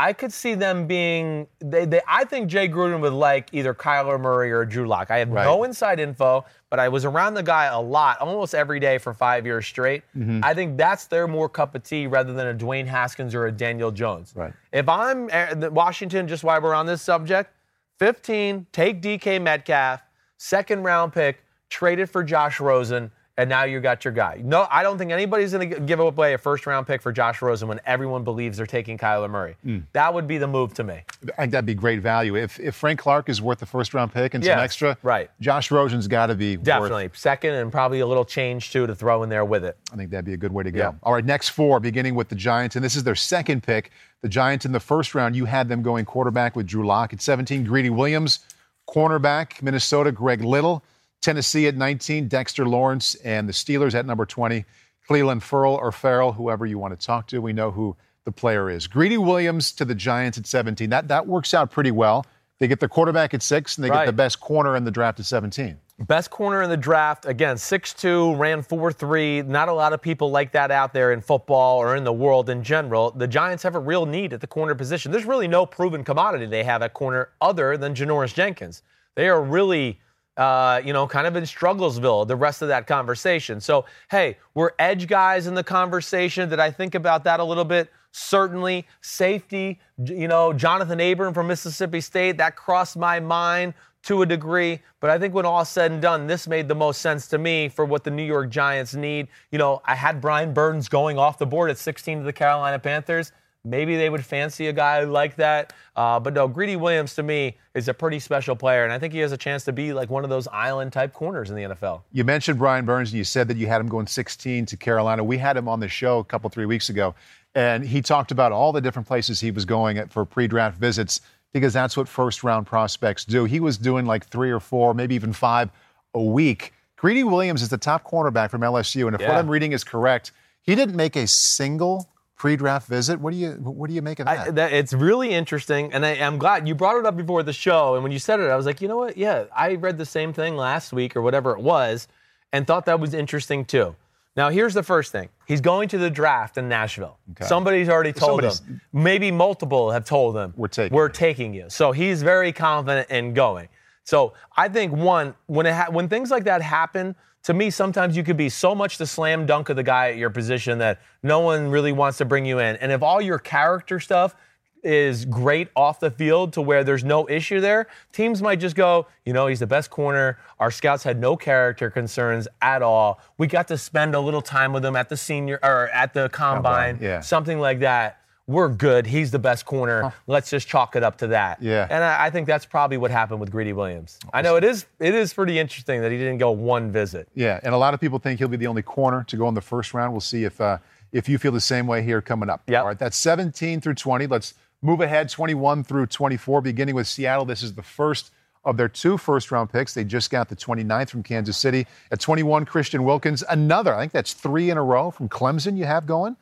Speaker 1: I could see them being. They, they, I think Jay Gruden would like either Kyler Murray or Drew Lock. I have
Speaker 3: Right.
Speaker 1: no inside info, but I was around the guy a lot, almost every day for five years straight.
Speaker 3: Mm-hmm.
Speaker 1: I think that's their more cup of tea rather than a Dwayne Haskins or a Daniel Jones.
Speaker 3: Right.
Speaker 1: If I'm uh, Washington, just while we're on this subject, 15, take DK Metcalf, second round pick, traded for Josh Rosen, and now you got your guy. No, I don't think anybody's going to give away a first round pick for Josh Rosen when everyone believes they're taking Kyler Murray.
Speaker 3: Hmm.
Speaker 1: That would be the move to me.
Speaker 3: I think that'd be great value. If if Frank Clark is worth the first round pick and some extra,
Speaker 1: right.
Speaker 3: Josh Rosen's got to be worth-
Speaker 1: Definitely. Second, and probably a little change too to throw in there with it.
Speaker 3: I think that'd be a good way to go.
Speaker 1: Yeah.
Speaker 3: All right, next four, beginning with the Giants, and this is their second pick. The Giants in the first round, you had them going quarterback with Drew Lock at 17, Greedy Williams, cornerback, Minnesota, Greg Little, Tennessee at 19, Dexter Lawrence, and the Steelers at number 20, Cleveland Furl or Farrell, whoever you want to talk to. We know who the player is. Greedy Williams to the Giants at 17. That that works out pretty well. They get the quarterback at six, and they get the best corner in the draft at 17.
Speaker 1: Best corner in the draft, again, 6'2, ran 4 3. Not a lot of people like that out there in football or in the world in general. The Giants have a real need at the corner position. There's really no proven commodity they have at corner other than Janoris Jenkins. They are really, uh, you know, kind of in strugglesville, the rest of that conversation. So, hey, we're edge guys in the conversation. Did I think about that a little bit? Certainly. Safety, you know, Jonathan Abram from Mississippi State, that crossed my mind to a degree. But I think when all said and done, this made the most sense to me for what the New York Giants need. You know, I had Brian Burns going off the board at 16 to the Carolina Panthers. Maybe they would fancy a guy like that. Uh, but no, Greedy Williams to me is a pretty special player. And I think he has a chance to be like one of those island type corners in the NFL.
Speaker 3: You mentioned Brian Burns, and you said that you had him going 16 to Carolina. We had him on the show a couple, three weeks ago, and he talked about all the different places he was going at for pre draft visits because that's what first round prospects do. He was doing like three or four, maybe even five a week. Greedy Williams is the top cornerback from LSU, and if what I'm reading is correct, he didn't make a single pre draft visit. What do you what do you make of that?
Speaker 1: I, that, it's really interesting, and I, I'm glad you brought it up before the show. And when you said it, I was like, you know what? Yeah, I read the same thing last week or whatever it was, and thought that was interesting too. Now, here's the first thing: he's going to the draft in Nashville. Somebody's already told
Speaker 3: Somebody's-
Speaker 1: him. Maybe multiple have told him
Speaker 3: We're taking
Speaker 1: we're
Speaker 3: you."
Speaker 1: taking you. So he's very confident in going. So I think one when it ha- when things like that happen. To me, sometimes you could be so much the slam dunk of the guy at your position that no one really wants to bring you in. And if all your character stuff is great off the field to where there's no issue there, teams might just go, you know, he's the best corner. Our scouts had no character concerns at all. We got to spend a little time with him at the senior or at the combine,
Speaker 3: yeah.
Speaker 1: something like that. We're good. He's the best corner. Let's just chalk it up to that.
Speaker 3: Yeah.
Speaker 1: And I, I think that's probably what happened with Greedy Williams. I know it is it is pretty interesting that he didn't go one visit.
Speaker 3: Yeah, and a lot of people think he'll be the only corner to go in the first round. We'll see if uh, if you feel the same way here coming up.
Speaker 1: Yep.
Speaker 3: All right, that's 17 through 20. Let's move ahead 21 through 24, beginning with Seattle. This is the first of their two first round picks. They just got the 29th from Kansas City. At 21, Christian Wilkins, another, I think that's three in a row from Clemson you have going.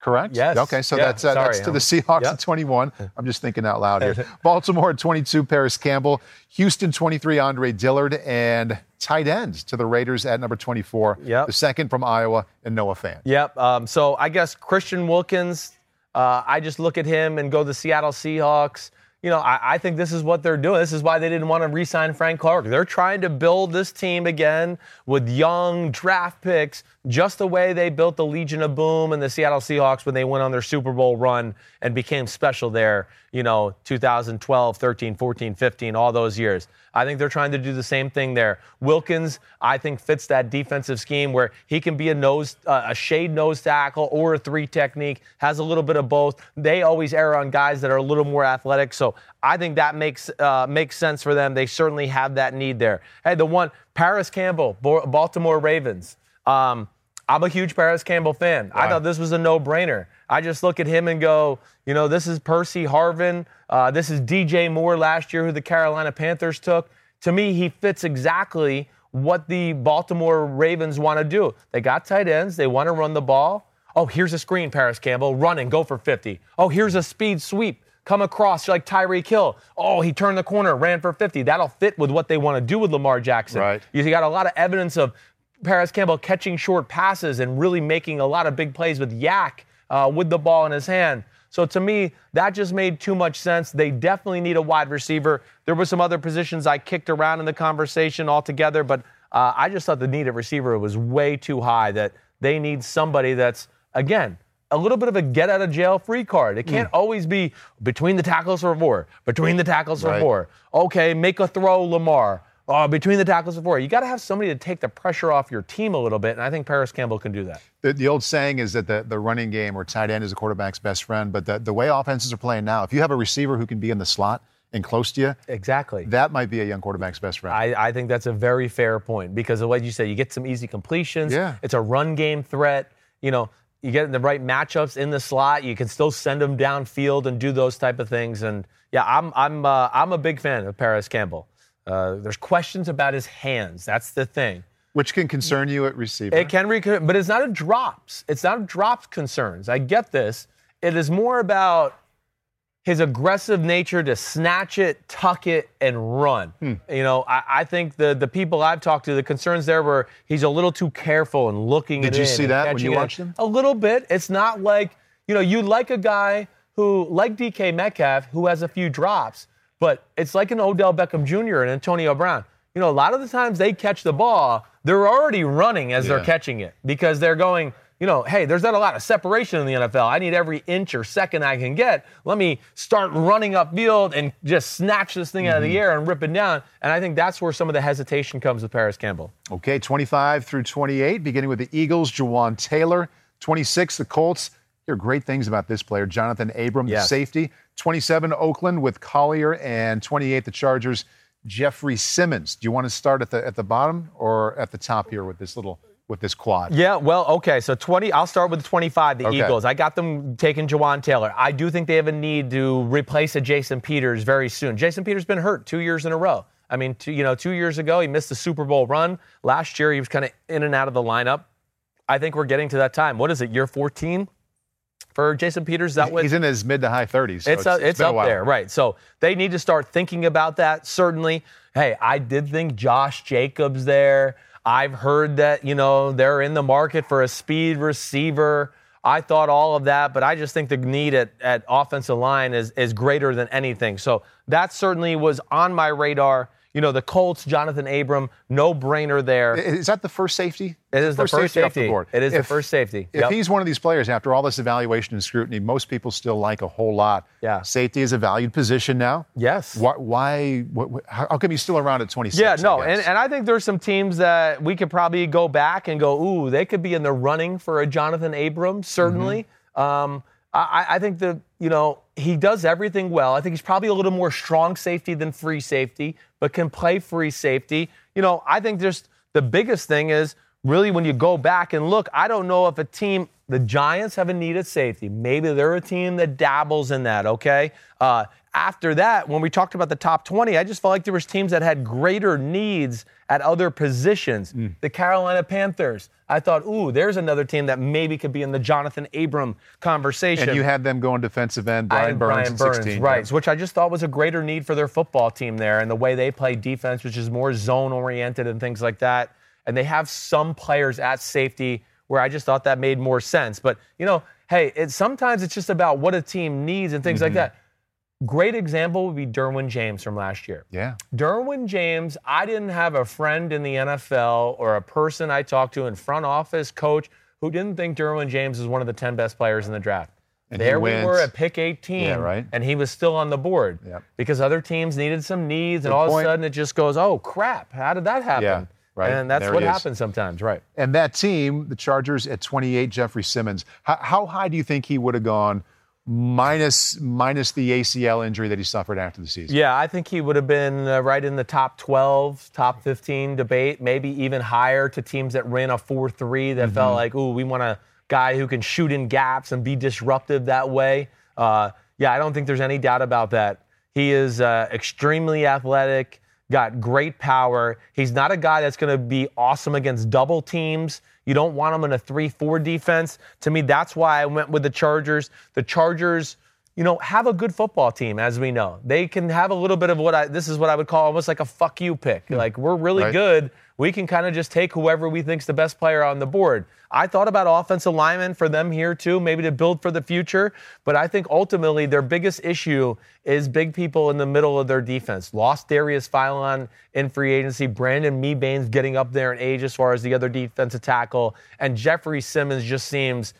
Speaker 3: Correct?
Speaker 1: Yes.
Speaker 3: Okay, so
Speaker 1: Yeah,
Speaker 3: that's uh, that's to the Seahawks
Speaker 1: Yep.
Speaker 3: at 21. I'm just thinking out loud here. [laughs] Baltimore at 22, Parris Campbell. Houston 23, Andre Dillard, and tight ends to the Raiders at number 24.
Speaker 1: Yep.
Speaker 3: The second from Iowa and Noah Fant.
Speaker 1: Yep. Um, so I guess Christian Wilkins, uh, I just look at him and go the Seattle Seahawks. You know, I, I think this is what they're doing. This is why they didn't want to re-sign Frank Clark. They're trying to build this team again with young draft picks, just the way they built the Legion of Boom and the Seattle Seahawks when they went on their Super Bowl run and became special there, you know, 2012, 13, 14, 15, all those years. I think they're trying to do the same thing there. Wilkins, I think, fits that defensive scheme where he can be a nose, uh, a shade nose tackle or a three technique. Has a little bit of both. They always err on guys that are a little more athletic, so I think that makes uh, makes sense for them. They certainly have that need there. Hey, the one Parris Campbell, Baltimore Ravens. Um, I'm a huge Parris Campbell fan. I thought this was a no-brainer. I just look at him and go, you know, this is Percy Harvin. Uh, this is DJ Moore last year, who the Carolina Panthers took. To me, he fits exactly what the Baltimore Ravens want to do. They got tight ends, they want to run the ball. Oh, here's a screen, Parris Campbell, run and go for 50. Oh, here's a speed sweep come across like Tyreek Hill. Oh, he turned the corner, ran for 50. That'll fit with what they want to do with Lamar Jackson.
Speaker 3: Right.
Speaker 1: You got a lot of evidence of Parris Campbell catching short passes and really making a lot of big plays with YAC uh, with the ball in his hand. So to me, that just made too much sense. They definitely need a wide receiver. There were some other positions I kicked around in the conversation altogether, but uh, I just thought the need of receiver was way too high. That they need somebody that's again a little bit of a get out of jail free card. It can't mm. always be between the tackles for four, between the tackles for right. four. Okay, make a throw, Lamar. Uh, between the tackles for four. You got to have somebody to take the pressure off your team a little bit, and I think Parris Campbell can do that.
Speaker 3: The, the old saying is that the, the running game or tight end is a quarterback's best friend, but the, the way offenses are playing now, if you have a receiver who can be in the slot and close to you,
Speaker 1: exactly,
Speaker 3: that might be a young quarterback's best friend.
Speaker 1: I, I think that's a very fair point because the way you say you get some easy completions.
Speaker 3: Yeah.
Speaker 1: It's a run game threat. You know, you get the right matchups in the slot, you can still send them downfield and do those type of things. And yeah, I'm I'm uh, I'm a big fan of Parris Campbell. Uh, there's questions about his hands. That's the thing.
Speaker 3: Which can concern you at receiver.
Speaker 1: It can, but it's not a drops. It's not a drops concerns. I get this. It is more about his aggressive nature to snatch it, tuck it, and run. Hmm. You know, I, I, think the the people I've talked to, the concerns there were he's a little too careful and looking.
Speaker 3: Did you see that when you watched him?
Speaker 1: A little bit. It's not like you know you like a guy who like DK Metcalf who has a few drops, but it's like an Odell Beckham Jr. and Antonio Brown. You know, a lot of the times they catch the ball, they're already running as yeah. they're catching it because they're going you know, hey, there's not a lot of separation in the NFL. I need every inch or second I can get. Let me start running upfield and just snatch this thing mm-hmm. out of the mm-hmm. air and rip it down. And I think that's where some of the hesitation comes with Parris Campbell.
Speaker 3: Okay, 25 through 28, beginning with the Eagles, Jawaan Taylor. 26, the Colts. Hear great things about this player, Jonathan Abram, yes. the safety. 27, Oakland with Collier, and 28, the Chargers, Jeffrey Simmons. Do you want to start at the at the bottom or at the top here with this little with this quad?
Speaker 1: Yeah, well, okay. So 20, I'll start with 25, the okay. Eagles. I got them taking Jawaan Taylor. I do think they have a need to replace a Jason Peters very soon. Jason Peters has been hurt two years in a row. I mean, two, you know, two years ago, he missed the Super Bowl run. Last year, he was kind of in and out of the lineup. I think we're getting to that time. What is it, year 14? For Jason Peters, that
Speaker 3: he's in his mid to high 30s.
Speaker 1: So it's, uh, it's, it's up there, right? So they need to start thinking about that. Certainly, hey, I did think Josh Jacobs there. I've heard that, you know, they're in the market for a speed receiver. I thought all of that, but I just think the need at, at offensive line is, is greater than anything. So that certainly was on my radar. You know, the Colts, Jonathan Abram, no brainer there.
Speaker 3: Is that the first safety?
Speaker 1: It is
Speaker 3: first
Speaker 1: the first
Speaker 3: safety. safety.
Speaker 1: The board. it is if, the first safety.
Speaker 3: If he's one of these players, after all this evaluation and scrutiny, most people still like a whole lot.
Speaker 1: Yeah.
Speaker 3: Safety is a valued position now.
Speaker 1: Yes.
Speaker 3: Why? why what, how come he's still around at 26?
Speaker 1: Yeah, no, and, and I think there's some teams that we could probably go back and go, ooh, they could be in the running for a Jonathan Abram, certainly. Mm-hmm. Um, I, I think that, you know, he does everything well. I think he's probably a little more strong safety than free safety, but can play free safety. You know, I think just the biggest thing is really when you go back and look, I don't know if a team, the Giants have a needed safety. Maybe they're a team that dabbles in that, okay? Uh, after that, when we talked about the top 20, I just felt like there was teams that had greater needs at other positions. Mm. The Carolina Panthers. I thought, ooh, there's another team that maybe could be in the Jonathan Abram conversation.
Speaker 3: And you had them going defensive end, Brian Burns,
Speaker 1: Brian Burns
Speaker 3: 16,
Speaker 1: right? Yeah. Which I just thought was a greater need for their football team there, and the way they play defense, which is more zone oriented and things like that. And they have some players at safety where I just thought that made more sense. But you know, hey, it, sometimes it's just about what a team needs and things mm-hmm. like that. Great example would be Derwin James from last year.
Speaker 3: Yeah.
Speaker 1: Derwin James, I didn't have a friend in the NFL or a person I talked to in front office, coach, who didn't think Derwin James was one of the 10 best players in the draft.
Speaker 3: And
Speaker 1: there
Speaker 3: we
Speaker 1: were at pick 18,
Speaker 3: yeah, right.
Speaker 1: and he was still on the board
Speaker 3: yep.
Speaker 1: because other teams needed some needs,
Speaker 3: Good
Speaker 1: and all
Speaker 3: point.
Speaker 1: of a sudden it just goes, oh crap, how did that happen?
Speaker 3: Yeah, right.
Speaker 1: And that's
Speaker 3: there
Speaker 1: what happens sometimes, right?
Speaker 3: And that team, the Chargers at 28, Jeffrey Simmons, how, how high do you think he would have gone minus minus the ACL injury that he suffered after the season.
Speaker 1: Yeah, I think he would have been uh, right in the top 12, top 15 debate, maybe even higher to teams that ran a 4-3 that mm-hmm. felt like, "Ooh, we want a guy who can shoot in gaps and be disruptive that way." Uh, yeah, I don't think there's any doubt about that. He is uh, extremely athletic, got great power. He's not a guy that's going to be awesome against double teams. You don't want them in a 3 4 defense. To me, that's why I went with the Chargers. The Chargers you know, have a good football team, as we know. They can have a little bit of what I, this is what I would call almost like a fuck you pick. Hmm. Like, we're really
Speaker 3: Right.
Speaker 1: good. We can kind of just take whoever we think's the best player on the board. I thought about offensive linemen for them here too, maybe to build for the future. But I think ultimately their biggest issue is big people in the middle of their defense. Lost Darius Philon in free agency. Brandon Mebane's getting up there in age as far as the other defensive tackle. And Jeffrey Simmons just seems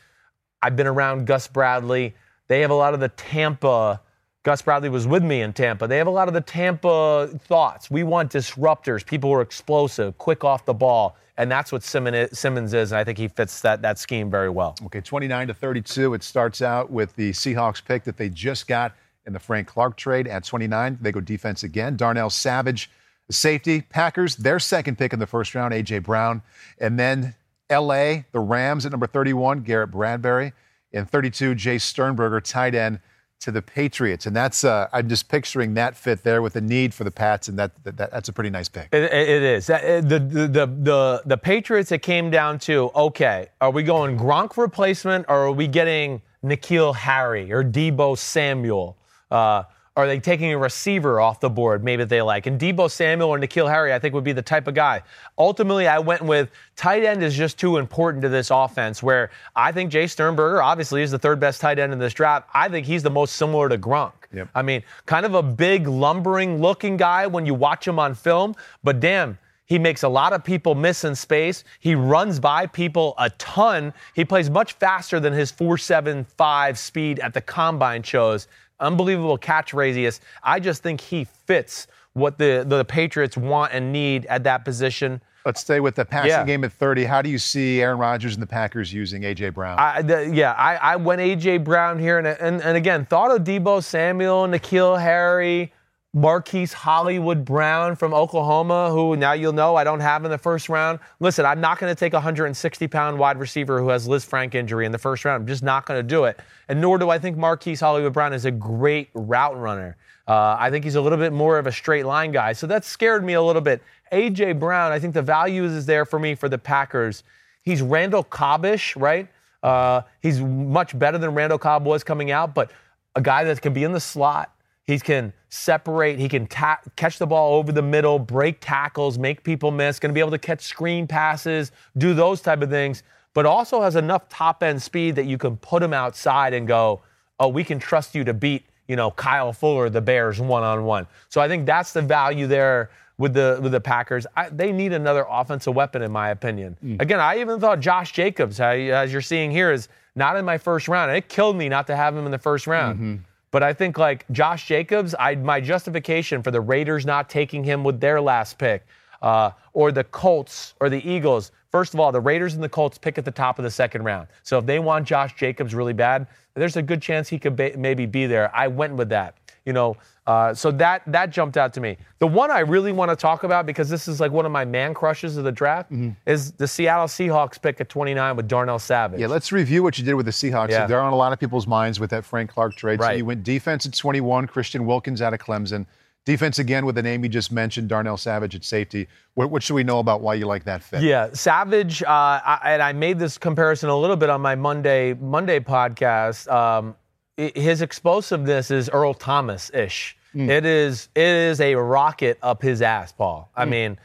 Speaker 1: I've been around Gus Bradley. They have a lot of the Tampa. Gus Bradley was with me in Tampa. They have a lot of the Tampa thoughts. We want disruptors, people who are explosive, quick off the ball, and that's what Simmons is, And I think he fits that that scheme very well.
Speaker 3: Okay, 29 to 32. It starts out with the Seahawks pick that they just got in the Frank Clark trade at 29. They go defense again. Darnell Savage, safety. Packers, their second pick in the first round, A.J. Brown. And then L.A., the Rams at number 31, Garrett Bradbury. And 32, Jace Sternberger, tight end to the Patriots. And that's, uh, I'm just picturing that fit there with the need for the Pats, and that, that, that's a pretty nice pick.
Speaker 1: It, it is. That- The, the, the, the, the Patriots, it came down to okay, are we going Gronk replacement or are we getting N'Keal Harry or Deebo Samuel? Uh, are they taking a receiver off the board? Maybe they like. And Deebo Samuel or N'Keal Harry, I think, would be the type of guy. Ultimately, I went with tight end is just too important to this offense. Where I think Jace Sternberger obviously is the third best tight end in this draft. I think he's the most similar to Gronk.
Speaker 3: Yep.
Speaker 1: I mean, kind of a big, lumbering looking guy when you watch him on film, but damn, he makes a lot of people miss in space. He runs by people a ton. He plays much faster than his 4.75 speed at the combine shows. Unbelievable catch radius. I just think he fits what the, the Patriots want and need at that position.
Speaker 3: Let's stay with the passing
Speaker 1: Yeah.
Speaker 3: game at 30. How do you see Aaron Rodgers and the Packers using A.J. Brown?
Speaker 1: I, the, yeah, I, I went AJ Brown here, and, and and again thought of Deebo Samuel, N'Keal Harry, Marquise Hollywood Brown from Oklahoma, who now you'll know I don't have in the first round. Listen, I'm not going to take a 160 pound wide receiver who has Lisfranc injury in the first round. I'm just not going to do it. And nor do I think Marquise Hollywood Brown is a great route runner. Uh, I think he's a little bit more of a straight line guy. So that scared me a little bit. AJ Brown, I think the value is there for me for the Packers. He's Randall Cobbish, right? Uh, he's much better than Randall Cobb was coming out, but a guy that can be in the slot. He can separate. He can ta- catch the ball over the middle, break tackles, make people miss. Going to be able to catch screen passes, do those type of things. But also has enough top end speed that you can put him outside and go, oh, we can trust you to beat, you know, Kyle Fuller, the Bears, one on one. So I think that's the value there with the with the Packers. I, they need another offensive weapon, in my opinion. Mm. Again, I even thought Josh Jacobs, as you're seeing here, is not in my first round. And it killed me not to have him in the first round. Mm-hmm. But I think like Josh Jacobs, I my justification for the Raiders not taking him with their last pick, uh, or the Colts or the Eagles. First of all, the Raiders and the Colts pick at the top of the second round. So if they want Josh Jacobs really bad, there's a good chance he could ba- maybe be there. I went with that. You know, uh, so that that jumped out to me. The one I really want to talk about because this is like one of my man crushes of the draft is the Seattle Seahawks pick at 29 with Darnell Savage.
Speaker 3: Yeah, let's review what you did with the Seahawks.
Speaker 1: Yeah.
Speaker 3: They're on a lot of people's minds with that Frank Clark trade. So you went defense at 21, Christian Wilkins out of Clemson. Defense again with the name you just mentioned, Darnell Savage at safety. What, what should we know about why you like that fit?
Speaker 1: Yeah, Savage, uh, I, and I made this comparison a little bit on my Monday Monday podcast. Um, his explosiveness is Earl Thomas ish. It is it is a rocket up his ass, Paul. I mean,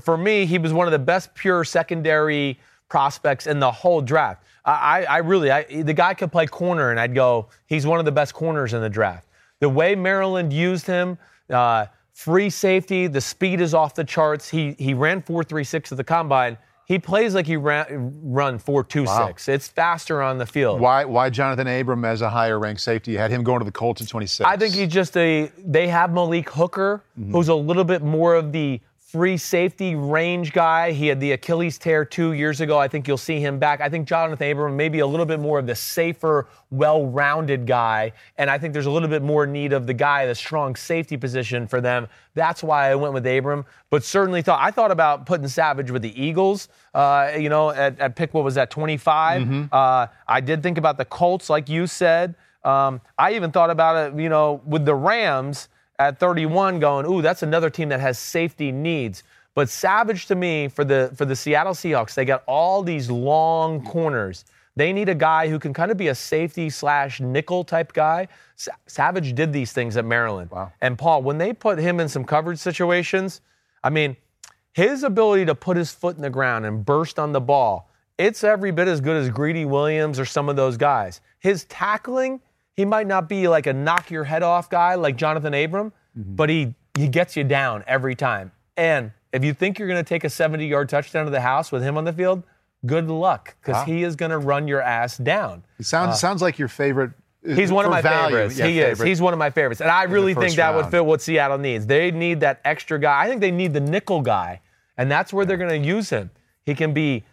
Speaker 1: for me, he was one of the best pure secondary prospects in the whole draft. I, I, I really, I, the guy could play corner, and I'd go, he's one of the best corners in the draft. The way Maryland used him, uh, free safety, the speed is off the charts. He he ran 4.36 at the combine. He plays like he ran run 4.26. It's faster on the field.
Speaker 3: Why, why Jonathan Abram as a higher ranked safety? You had him going to the Colts at 26.
Speaker 1: I think he's just a. They have Malik Hooker, mm-hmm. who's a little bit more of the free safety range guy. He had the Achilles tear two years ago. I think you'll see him back. I think Jonathan Abram may be a little bit more of the safer, well-rounded guy, and I think there's a little bit more need of the guy, the strong safety position for them. That's why I went with Abram. But certainly thought I thought about putting Savage with the Eagles. Uh, you know, at, at pick what was that 25. Uh, I did think about the Colts, like you said. Um, I even thought about it, you know, with the Rams. At 31 going, ooh, that's another team that has safety needs. But Savage to me for the for the Seattle Seahawks, they got all these long corners. They need a guy who can kind of be a safety slash nickel type guy. Sa- Savage did these things at Maryland.
Speaker 3: Wow.
Speaker 1: And Paul, when they put him in some coverage situations, I mean, his ability to put his foot in the ground and burst on the ball, it's every bit as good as Greedy Williams or some of those guys. His tackling, he might not be like a knock your head off guy like Jonathan Abram, but he he gets you down every time. And if you think you're going to take a 70 yard touchdown to the house with him on the field, good luck because
Speaker 3: Wow.
Speaker 1: he is going to run your ass down.
Speaker 3: It sounds sounds like your favorite. uh,
Speaker 1: He's one of my
Speaker 3: value.
Speaker 1: favorites.
Speaker 3: Yeah,
Speaker 1: he is.
Speaker 3: favorite.
Speaker 1: He's one of my favorites. And I really think that would fit what Seattle needs. They need that extra guy. I think they need the nickel guy. And that's where they're going to use him. He can be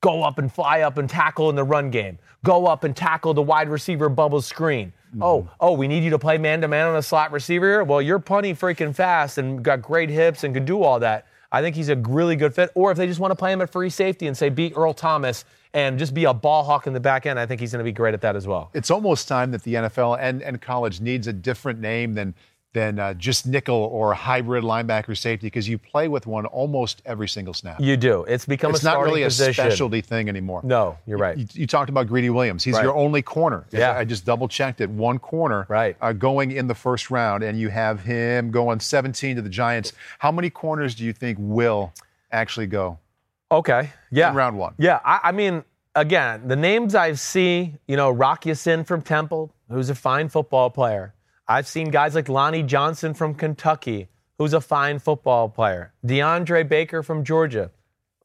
Speaker 1: go up and fly up and tackle in the run game. Go up and tackle the wide receiver bubble screen.
Speaker 3: Mm-hmm.
Speaker 1: Oh, oh, we need you to play man to man on a slot receiver. Well, you're punny freaking fast and got great hips and can do all that. I think he's a really good fit. Or if they just want to play him at free safety and say beat Earl Thomas and just be a ball hawk in the back end, I think he's going to be great at that as well.
Speaker 3: It's almost time that the NFL and, and college needs a different name than than uh, just nickel or hybrid linebacker safety because you play with one almost every single snap.
Speaker 1: You do. It's become
Speaker 3: it's not really a
Speaker 1: position.
Speaker 3: specialty thing anymore.
Speaker 1: No, you're right.
Speaker 3: You, you talked about Greedy Williams. He's
Speaker 1: Right.
Speaker 3: your only corner.
Speaker 1: Yeah.
Speaker 3: I just double checked it. One corner
Speaker 1: Right.
Speaker 3: uh, going in the first round, and you have him going 17 to the Giants. How many corners do you think will actually go?
Speaker 1: Okay. Yeah.
Speaker 3: In round one.
Speaker 1: Yeah. I, I mean, again, the names I see, you know, Rock Sin from Temple, who's a fine football player. I've seen guys like Lonnie Johnson from Kentucky, who's a fine football player. DeAndre Baker from Georgia,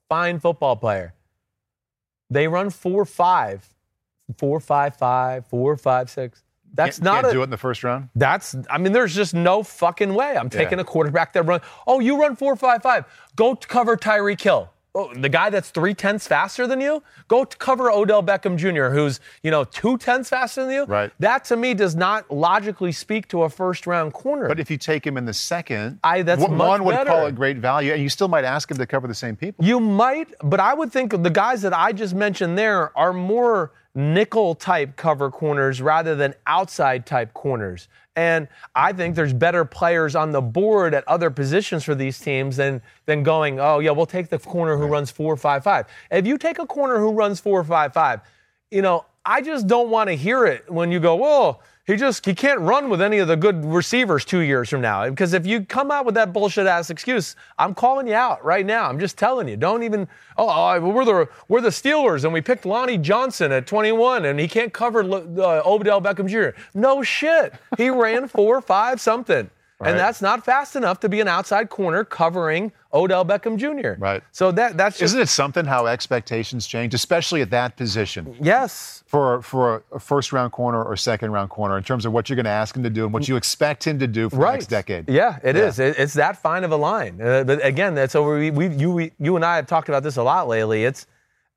Speaker 1: fine football player. They run four five, four five five, four five six. That's
Speaker 3: Can't-
Speaker 1: not
Speaker 3: can't
Speaker 1: a,
Speaker 3: do it in the first round.
Speaker 1: That's, I mean, there's just no fucking way. I'm taking
Speaker 3: Yeah.
Speaker 1: a quarterback that run. Oh, you run four five five. Go cover Tyreek Hill. Oh, the guy that's three tenths faster than you. Go cover Odell Beckham Jr., who's you know two tenths faster than you.
Speaker 3: Right.
Speaker 1: That to me does not logically speak to a first round corner.
Speaker 3: But if you take him in the second,
Speaker 1: I- that's
Speaker 3: one would
Speaker 1: better.
Speaker 3: call it great value, and you still might ask him to cover the same people.
Speaker 1: You might, but I would think the guys that I just mentioned there are more nickel type cover corners rather than outside type corners. And I think there's better players on the board at other positions for these teams than than going, oh yeah, we'll take the corner who runs four five five. If you take a corner who runs four five five, you know, I just don't want to hear it when you go, well, he just he can't run with any of the good receivers two years from now. Because if you come out with that bullshit ass excuse, I'm calling you out right now. I'm just telling you. Don't even. Oh, oh, we're the we're the Steelers and we picked Lonnie Johnson at 21 and he can't cover uh, Beckham Jr. No shit. He ran four five something.
Speaker 3: Right.
Speaker 1: And that's not fast enough to be an outside corner covering Odell Beckham Jr.
Speaker 3: Right.
Speaker 1: So that that's just
Speaker 3: Isn't it something how expectations change, especially at that position?
Speaker 1: yes.
Speaker 3: for for a first round corner or second round corner in terms of what you're going to ask him to do and what you expect him to do for the next decade.
Speaker 1: Yeah, it
Speaker 3: Yeah.
Speaker 1: is. It, it's that fine of a line. Uh, but again, that's over. We, we, you, we, you and I have talked about this a lot lately. It's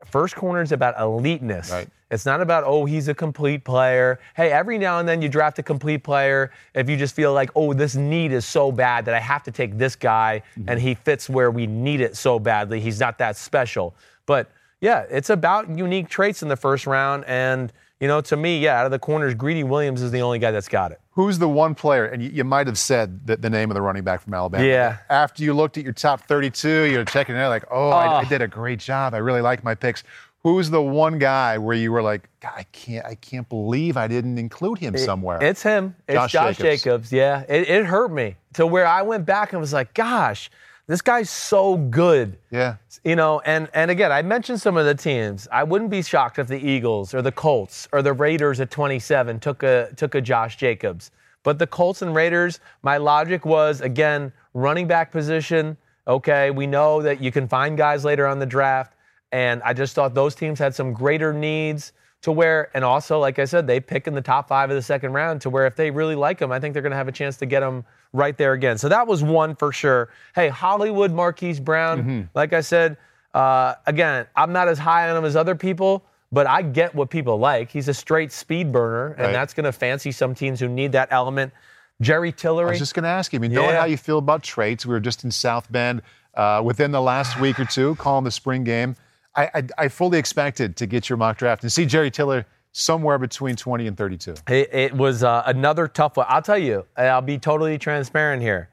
Speaker 1: first corner is about eliteness.
Speaker 3: Right.
Speaker 1: It's not about oh he's a complete player. Hey, every now and then you draft a complete player if you just feel like oh this need is so bad that I have to take this guy
Speaker 3: Mm-hmm.
Speaker 1: and he fits where we need it so badly. He's not that special. But yeah, it's about unique traits in the first round and. You know, to me, yeah, out of the corners, Greedy Williams is the only guy that's got it.
Speaker 3: Who's the one player, and you, you might have said the, the name of the running back from Alabama.
Speaker 1: Yeah.
Speaker 3: After you looked at your top 32, you're checking it out like, oh, I, I
Speaker 1: Oh.
Speaker 3: did a great job. I really like my picks. Who's the one guy where you were like, I can't, I can't believe I didn't include him somewhere?
Speaker 1: It's him. It's
Speaker 3: Josh
Speaker 1: Josh,
Speaker 3: Jacobs.
Speaker 1: Jacobs. Yeah, it, it hurt me to where I went back and was like, gosh, this guy's so good.
Speaker 3: yeah.
Speaker 1: You know, and and again, I mentioned some of the teams. I wouldn't be shocked if the Eagles or the Colts or the Raiders at 27 took a took a Josh Jacobs. But the Colts and Raiders, my logic was again running back position. Okay, we know that you can find guys later on the draft, and I just thought those teams had some greater needs to where, and also like I said, they pick in the top five of the second round to where if they really like them, I think they're going to have a chance to get them right there again. So that was one for sure. Hey, Hollywood Marquise Brown, like I said, uh, again, I'm not as high on him as other people, but I get what people like. He's a straight speed burner, and
Speaker 3: Right.
Speaker 1: that's going to fancy some teams who need that element. Jerry Tillery.
Speaker 3: I was just going to ask you. I mean, knowing
Speaker 1: Yeah.
Speaker 3: how you feel about traits, we were just in South Bend uh, within the last week or two, calling the spring game. I, I, I fully expected to get your mock draft and see Jerry Tiller somewhere between 20 and 32.
Speaker 1: It, it was uh, another tough one. I'll tell you, I'll be totally transparent here.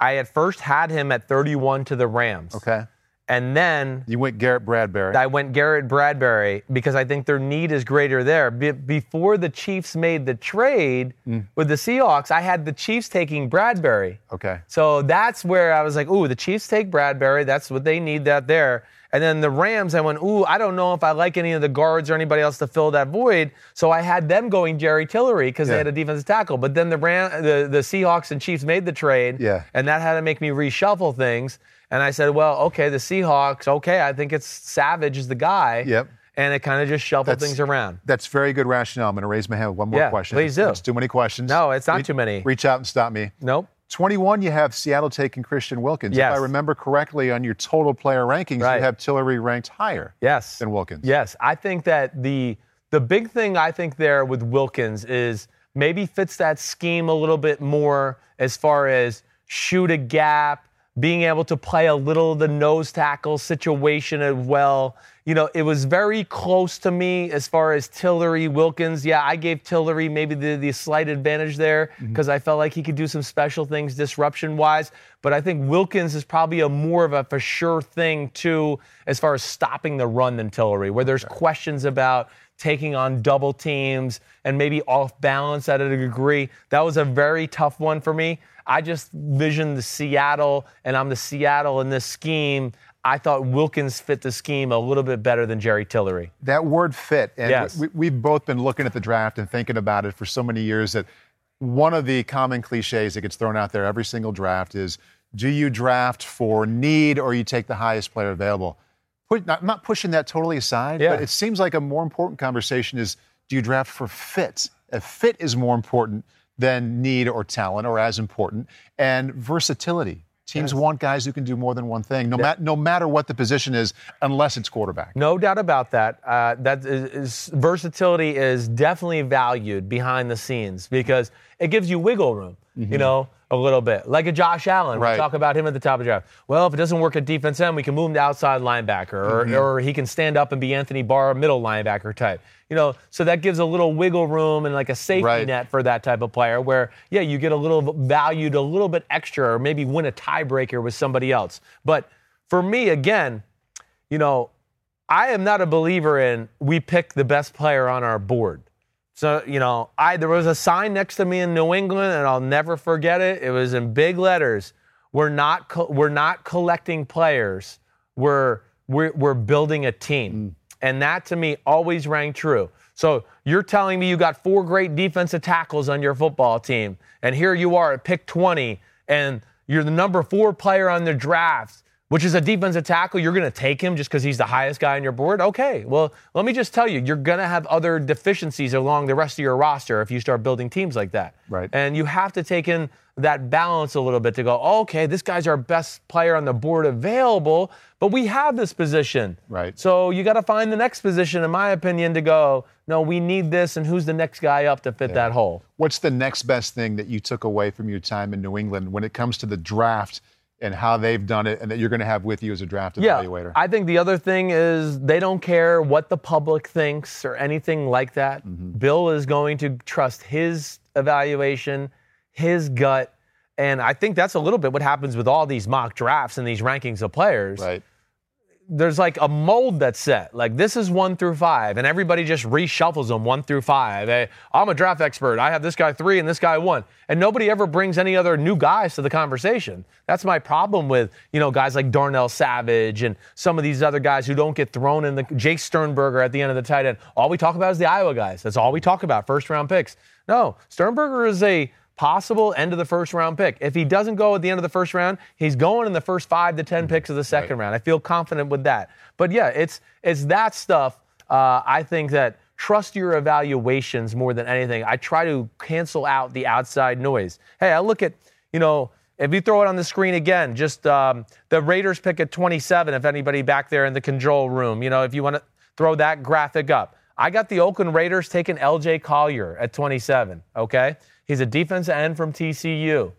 Speaker 1: I at first had him at 31 to the Rams.
Speaker 3: Okay.
Speaker 1: And then
Speaker 3: You went Garrett Bradbury.
Speaker 1: I went Garrett Bradbury because I think their need is greater there. Be- before the Chiefs made the trade
Speaker 3: Mm.
Speaker 1: with the Seahawks, I had the Chiefs taking Bradbury.
Speaker 3: okay.
Speaker 1: So that's where I was like, ooh, the Chiefs take Bradbury. That's what they need that there. And then the Rams, I went, ooh, I don't know if I like any of the guards or anybody else to fill that void. So I had them going Jerry Tillery because
Speaker 3: Yeah.
Speaker 1: they had a defensive tackle. But then the, Ram, the the Seahawks and Chiefs made the trade.
Speaker 3: Yeah.
Speaker 1: And that had to make me reshuffle things. And I said, well, okay, the Seahawks, okay, I think it's Savage is the guy.
Speaker 3: Yep.
Speaker 1: And it kind of just shuffled
Speaker 3: That's-
Speaker 1: things around.
Speaker 3: That's very good rationale. I'm going to raise my hand with one more
Speaker 1: Yeah,
Speaker 3: question.
Speaker 1: please do.
Speaker 3: It's too many questions.
Speaker 1: No, it's not
Speaker 3: Re-
Speaker 1: too many.
Speaker 3: Reach out and stop me.
Speaker 1: Nope.
Speaker 3: 21, you have Seattle taking Christian Wilkins.
Speaker 1: Yes.
Speaker 3: If I remember correctly, on your total player rankings,
Speaker 1: Right.
Speaker 3: you have Tillery ranked higher
Speaker 1: Yes.
Speaker 3: than Wilkins.
Speaker 1: Yes, I think that the the big thing I think there with Wilkins is maybe fits that scheme a little bit more as far as shoot a gap, being able to play a little the nose tackle situation as well. You know, it was very close to me as far as Tillery, Wilkins. Yeah, I gave Tillery maybe the, the slight advantage there mm-hmm. because I felt like he could do some special things disruption wise. But I think Wilkins is probably a more of a for sure thing too as far as stopping the run than Tillery, where there's questions about taking on double teams and maybe off balance at a degree. That was a very tough one for me. I just visioned the Seattle, and I'm the Seattle in this scheme. I thought Wilkins fit the scheme a little bit better than Jerry Tillery.
Speaker 3: That word fit, and
Speaker 1: Yes.
Speaker 3: we, we've both been looking at the draft and thinking about it for so many years that one of the common cliches that gets thrown out there every single draft is do you draft for need or you take the highest player available? Put, not, I'm not pushing that totally aside,
Speaker 1: Yeah.
Speaker 3: but it seems like a more important conversation is do you draft for fit? If fit is more important than need or talent or as important, and versatility. Teams want guys who can do more than one thing, no, mat- no matter what the position is, unless it's quarterback.
Speaker 1: No doubt about that. Uh, that is, is versatility is definitely valued behind the scenes because it gives you wiggle room. You know, a little bit like a Josh Allen.
Speaker 3: Right.
Speaker 1: We talk about him at the top of the draft. Well, if it doesn't work at defense end, we can move him to outside linebacker, or, mm-hmm. or he can stand up and be Anthony Barr, middle linebacker type. You know, so that gives a little wiggle room and like a safety
Speaker 3: Right.
Speaker 1: net for that type of player where, yeah, you get a little valued a little bit extra or maybe win a tiebreaker with somebody else. But for me, again, you know, I am not a believer in we pick the best player on our board. So, you know, I there was a sign next to me in New England and I'll never forget it. It was in big letters. We're not co- we're not collecting players. We're we're, we're building a team. Mm. And that to me always rang true. So you're telling me you got four great defensive tackles on your football team, and here you are at pick 20, and you're the number four player on the draft, which is a defensive tackle. You're going to take him just because he's the highest guy on your board? Okay. Well, let me just tell you, you're going to have other deficiencies along the rest of your roster if you start building teams like that.
Speaker 3: Right.
Speaker 1: And you have to take in that balance a little bit to go, okay, this guy's our best player on the board available, but we have this position.
Speaker 3: Right.
Speaker 1: So you got to find the next position, in my opinion, to go, no, we need this, and who's the next guy up to fit that hole?
Speaker 3: What's the next best thing that you took away from your time in New England when it comes to the draft and how they've done it and that you're going to have with you as a draft
Speaker 1: Yeah,
Speaker 3: evaluator?
Speaker 1: I think the other thing is they don't care what the public thinks or anything like that.
Speaker 3: Mm-hmm.
Speaker 1: Bill is going to trust his evaluation, his gut, and I think that's a little bit what happens with all these mock drafts and these rankings of players.
Speaker 3: right.
Speaker 1: There's like a mold that's set. Like this is one through five, and everybody just reshuffles them one through five. Hey, I'm a draft expert. I have this guy three and this guy one, and nobody ever brings any other new guys to the conversation. That's my problem with you know guys like Darnell Savage and some of these other guys who don't get thrown in the Jace Sternberger at the end of the tight end. All we talk about is the Iowa guys. That's all we talk about. First round picks. No, Sternberger is a possible end of the first round pick. If he doesn't go at the end of the first round, he's going in the first five to ten picks of the second round. I feel confident with that. But yeah, it's it's that stuff. Uh, I think that trust your evaluations more than anything. I try to cancel out the outside noise. Hey, I look at you know. If you throw it on the screen again, just um, the Raiders pick at 27. If anybody back there in the control room, you know, if you want to throw that graphic up, I got the Oakland Raiders taking L.J. Collier at 27. Okay, he's a defensive end from TCU,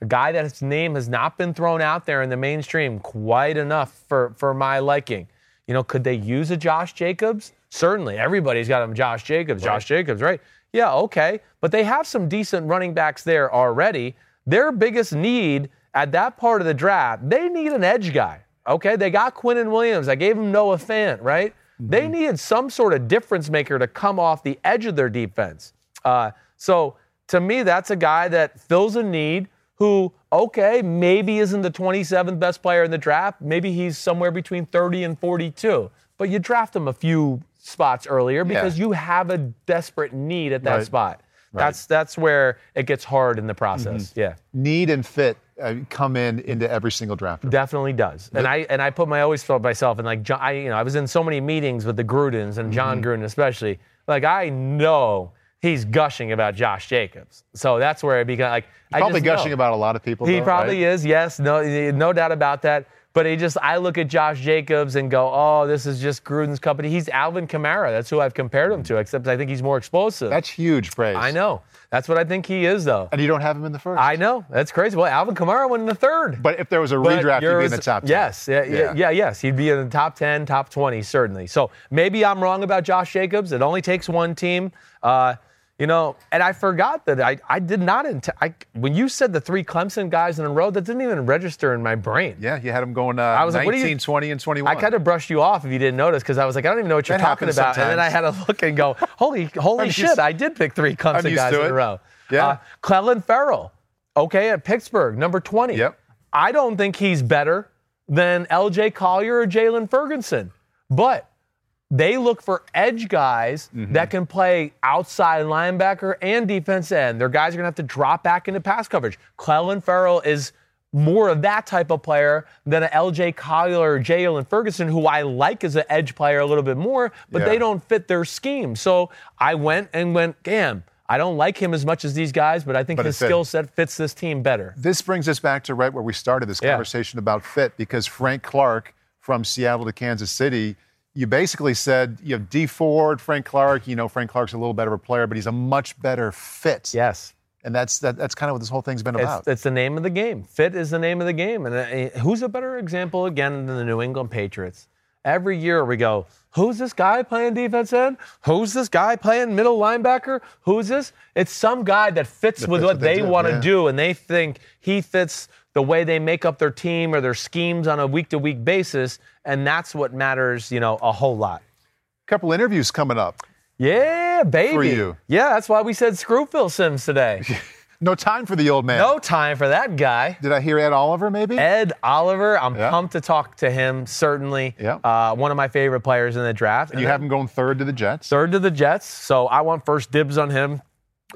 Speaker 1: a guy that his name has not been thrown out there in the mainstream quite enough for for my liking. You know, could they use a Josh Jacobs? certainly everybody's got him. Josh Jacobs, Josh Jacobs, right? Yeah, okay, but they have some decent running backs there already. Their biggest need at that part of the draft, they need an edge guy. Okay, they got Quinnen Williams. I gave him Noah Fant, right? They needed some sort of difference maker to come off the edge of their defense. Uh, so to me, that's a guy that fills a need. Who, okay, maybe isn't the 27th best player in the draft. Maybe he's somewhere between 30 and 42. But you draft him a few spots earlier because
Speaker 3: Yeah.
Speaker 1: you have a desperate need at that
Speaker 3: Right.
Speaker 1: spot.
Speaker 3: Right. Mm-hmm.
Speaker 1: That's that's where it gets hard in the process. Yeah.
Speaker 3: Need and fit uh, come in into every single draft.
Speaker 1: Definitely does. And I and I put my always felt myself in like John, I you know I was in so many meetings with the Grudens and John
Speaker 3: Mm-hmm.
Speaker 1: Gruden especially. Like I know he's gushing about Josh Jacobs. So that's where it began like I
Speaker 3: Probably
Speaker 1: just know.
Speaker 3: gushing about a lot of people.
Speaker 1: He
Speaker 3: though,
Speaker 1: probably
Speaker 3: right?
Speaker 1: is. Yes, no no doubt about that. But he just I look at Josh Jacobs and go, "Oh, this is just Gruden's company. He's Alvin Kamara. That's who I've compared him to, except I think he's more explosive."
Speaker 3: That's huge praise.
Speaker 1: I know. That's what I think he is though.
Speaker 3: And you don't have him in the first.
Speaker 1: I know. That's crazy. Well, Alvin Kamara went in the third.
Speaker 3: But if there was a
Speaker 1: But
Speaker 3: redraft, he'd be in the top 10.
Speaker 1: Yes, yeah, yeah,
Speaker 3: Yeah.
Speaker 1: yeah, yes. He'd be in the top 10, top 20, certainly. So maybe I'm wrong about Josh Jacobs. It only takes one team. Uh, you know, and I forgot that I, I did not, int- I, when you said the three Clemson guys in a row, that didn't even register in my brain.
Speaker 3: Yeah, you had them going uh,
Speaker 1: I was like,
Speaker 3: 19,
Speaker 1: what are you-
Speaker 3: 20, and 21.
Speaker 1: I kind of brushed you off if you didn't notice because I was like, I don't even know what you're
Speaker 3: That
Speaker 1: talking about. And then I had
Speaker 3: sometimes.
Speaker 1: to look and go, holy, holy shit,
Speaker 3: used-
Speaker 1: I did pick three Clemson guys in a row.
Speaker 3: Yeah.
Speaker 1: Uh, Ferrell, okay, at Pittsburgh, number 20.
Speaker 3: Yep.
Speaker 1: I don't think he's better than LJ Collier or Jaylon Ferguson, but they look for edge guys
Speaker 3: Mm-hmm.
Speaker 1: that can play outside linebacker and defense end. Their guys are going to have to drop back into pass coverage. Clelin Ferrell is more of that type of player than an LJ Collier or Jaylon Ferguson, who I like as an edge player a little bit more, but
Speaker 3: Yeah.
Speaker 1: they don't fit their scheme. So I went and went, damn, I don't like him as much as these guys, but I think
Speaker 3: But
Speaker 1: his skill set fits this team better.
Speaker 3: This brings us back to right where we started this
Speaker 1: Yeah.
Speaker 3: conversation about fit because Frank Clark from Seattle to Kansas City, you basically said, you have Dee Ford, Frank Clark, you know, Frank Clark's a little better of a player, but he's a much better fit.
Speaker 1: Yes.
Speaker 3: And that's that, that's kind of what this whole thing's been about.
Speaker 1: it's the name of the game. Fit is the name of the game. And uh, who's a better example again than the New England Patriots? Every year we go, who's this guy playing defense end? Who's this guy playing middle linebacker? Who's this? It's some guy that fits
Speaker 3: That
Speaker 1: with
Speaker 3: fits
Speaker 1: what
Speaker 3: what they
Speaker 1: they want to
Speaker 3: yeah.
Speaker 1: do, and they think he fits the way they make up their team or their schemes on a week to week basis, and that's what matters, you know, a whole lot.
Speaker 3: A couple interviews coming up.
Speaker 1: Yeah, baby.
Speaker 3: For you.
Speaker 1: Yeah, that's why we said screw Phil Simms today. [laughs]
Speaker 3: No time for the old man.
Speaker 1: no time for that guy.
Speaker 3: Did I hear Ed Oliver maybe?
Speaker 1: Ed Oliver, I'm
Speaker 3: Yeah.
Speaker 1: pumped to talk to him. Certainly,
Speaker 3: Yeah.
Speaker 1: uh, one of my favorite players in the draft.
Speaker 3: you have him going third to the Jets.
Speaker 1: third to the Jets, so I want first dibs on him.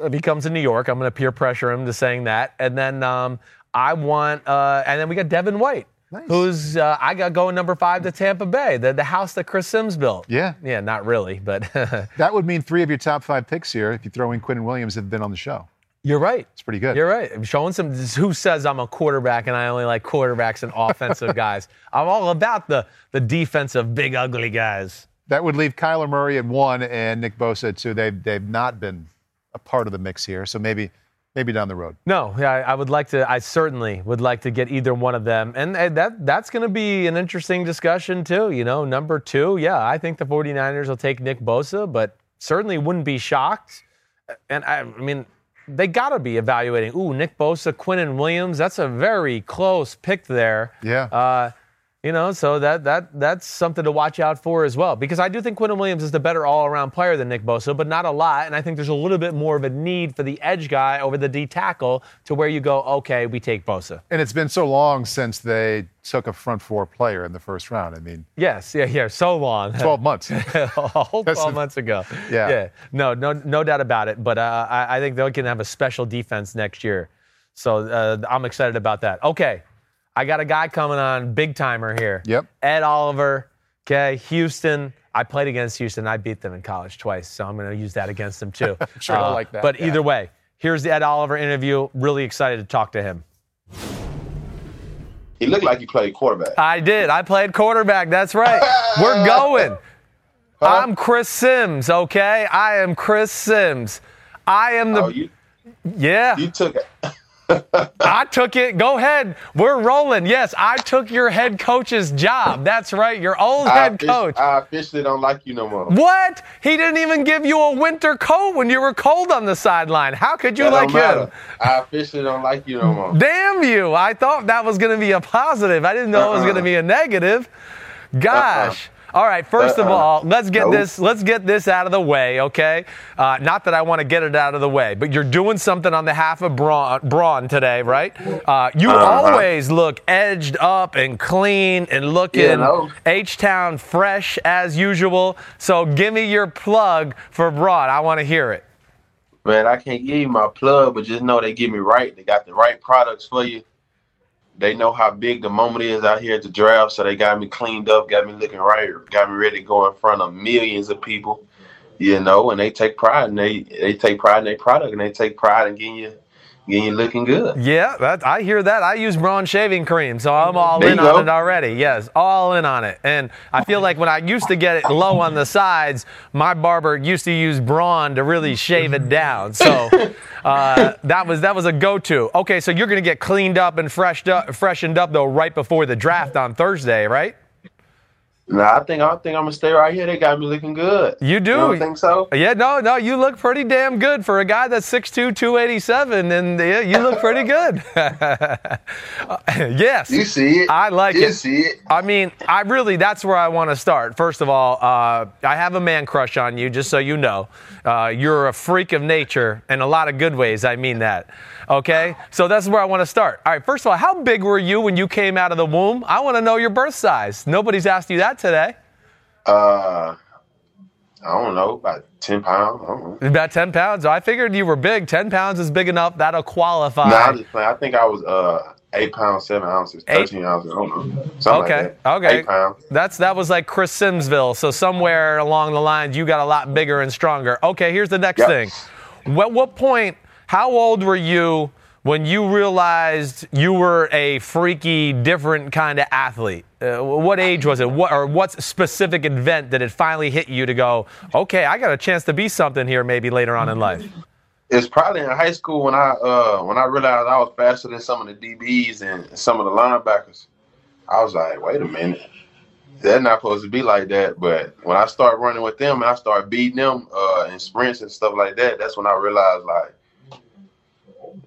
Speaker 1: If he comes to New York, I'm going to peer pressure him to saying that, and then um, I want, uh, and then we got Devin White,
Speaker 3: Nice.
Speaker 1: who's uh, I got going number five to Tampa Bay, the the house that Chris Simms built.
Speaker 3: Yeah.
Speaker 1: yeah, not really, but [laughs]
Speaker 3: That would mean three of your top five picks here, if you throw in Quinn Williams, have been on the show.
Speaker 1: you're right.
Speaker 3: It's pretty good.
Speaker 1: You're right. I'm showing some. Who says I'm a quarterback and I only like quarterbacks and offensive [laughs] guys? I'm all about the the defensive big ugly guys.
Speaker 3: That would leave Kyler Murray at one and Nick Bosa at two. They've, they've not been a part of the mix here, so maybe maybe down the road.
Speaker 1: No, yeah, I, I would like to. I certainly would like to get either one of them, and, uh, that that's going to be an interesting discussion too. You know, number two, yeah, I think the 49ers will take Nick Bosa, but certainly wouldn't be shocked. And I, I mean, they got to be evaluating. Ooh, Nick Bosa, Quinnen Williams. That's a very close pick there.
Speaker 3: Yeah.
Speaker 1: Uh, you know, so that that that's something to watch out for as well. Because I do think Quinnen Williams is the better all-around player than Nick Bosa, but not a lot. And I think there's a little bit more of a need for the edge guy over the D tackle to where you go, okay, we take Bosa.
Speaker 3: And it's been so long since they took a front four player in the first round. I mean,
Speaker 1: Yes, yeah, yeah, so long. [laughs]
Speaker 3: 12 months.
Speaker 1: a whole 12
Speaker 3: a-
Speaker 1: months ago.
Speaker 3: Yeah.
Speaker 1: Yeah. No, no, no doubt about it. But uh, I, I think they're going to have a special defense next year. So uh, I'm excited about that. Okay. I got a guy coming on, big timer here.
Speaker 3: Yep.
Speaker 1: Ed Oliver. Okay. Houston. I played against Houston. I beat them in college twice. So I'm going to use that against them too. [laughs]
Speaker 3: Sure, I uh, like that,
Speaker 1: But
Speaker 3: yeah.
Speaker 1: either way, here's the Ed Oliver interview. Really excited to talk to him.
Speaker 4: He looked like he played quarterback.
Speaker 1: I did. I played quarterback. That's right. We're [laughs] going. I'm Chris Simms, okay? I am Chris Simms. I am the
Speaker 4: oh, you
Speaker 1: yeah.
Speaker 4: you took
Speaker 1: I took it. Go ahead. We're rolling. Yes, I took your head coach's job. That's right. Your old
Speaker 5: I,
Speaker 1: head coach.
Speaker 5: I officially don't like you no more.
Speaker 1: What? He didn't even give you a winter coat when you were cold on the sideline. How could you
Speaker 5: That
Speaker 1: like him?
Speaker 5: I officially don't like you no more.
Speaker 1: Damn you. I thought that was going to be a positive. I didn't know it was going to uh-uh. be a negative. Uh-uh. Gosh. All right, 1st of all, let's get
Speaker 5: Nope.
Speaker 1: this let's get this out of the way, okay? Uh, not that I want to get it out of the way, but you're doing something on behalf of Braun, Braun today, right? Uh, you
Speaker 5: Uh-huh.
Speaker 1: always look edged up and clean and looking
Speaker 5: Yeah, no.
Speaker 1: H-Town fresh as usual. So give me your plug for Braun. I want to hear it.
Speaker 5: Man, I can't give you my plug, but just know they get me right. They got the right products for you. They know how big the moment is out here at the draft, so they got me cleaned up, got me looking right, got me ready to go in front of millions of people. You know, and they take pride and they they take pride in their product and they take pride in getting you getting you looking good.
Speaker 1: Yeah, that, I hear that. I use Braun shaving cream, so I'm all
Speaker 5: There
Speaker 1: in on it already. Yes, all in on it. And I feel like when I used to get it low on the sides, my barber used to use Braun to really shave it down. So uh, that was that was a go-to. Okay, so you're gonna get cleaned up and freshed up, freshened up though right before the draft on Thursday, right?
Speaker 5: Nah, I think I think I'm gonna stay right here. They got me looking good.
Speaker 1: You do.
Speaker 5: You don't think so?
Speaker 1: Yeah, no, no, you look pretty damn good for a guy that's 6'2", 287, and yeah, you look pretty good. [laughs] yes.
Speaker 5: You see it.
Speaker 1: I like
Speaker 5: you
Speaker 1: it.
Speaker 5: see it.
Speaker 1: I mean, I really, that's where I want to start. First of all, uh, I have a man crush on you, just so you know. Uh, you're a freak of nature in a lot of good ways. I mean that. Okay? So that's where I want to start. All right, first of all, how big were you when you came out of the womb? I want to know your birth size. Nobody's asked you that today.
Speaker 5: Uh, I don't know, about ten pounds. I don't know.
Speaker 1: About 10 pounds. I figured you were big. 10 pounds is big enough. That'll qualify.
Speaker 5: No, just. I think I was uh eight pounds seven ounces,
Speaker 1: Eight?
Speaker 5: thirteen ounces. I don't know. Something
Speaker 1: Okay.
Speaker 5: Like that.
Speaker 1: Okay.
Speaker 5: Eight pounds.
Speaker 1: That's that was like Chris Simmsville. So somewhere along the lines, you got a lot bigger and stronger. Okay, here's the next
Speaker 5: Yep.
Speaker 1: thing. What what point? How old were you when you realized you were a freaky, different kind of athlete? Uh, what age was it? What or what specific event did it finally hit you to go? Okay, I got a chance to be something here. Maybe later on in life.
Speaker 5: It's probably in high school when I uh when I realized I was faster than some of the DBs and some of the linebackers. I was like, wait a minute. They're not supposed to be like that. But when I started running with them and I started beating them uh, in sprints and stuff like that, that's when I realized like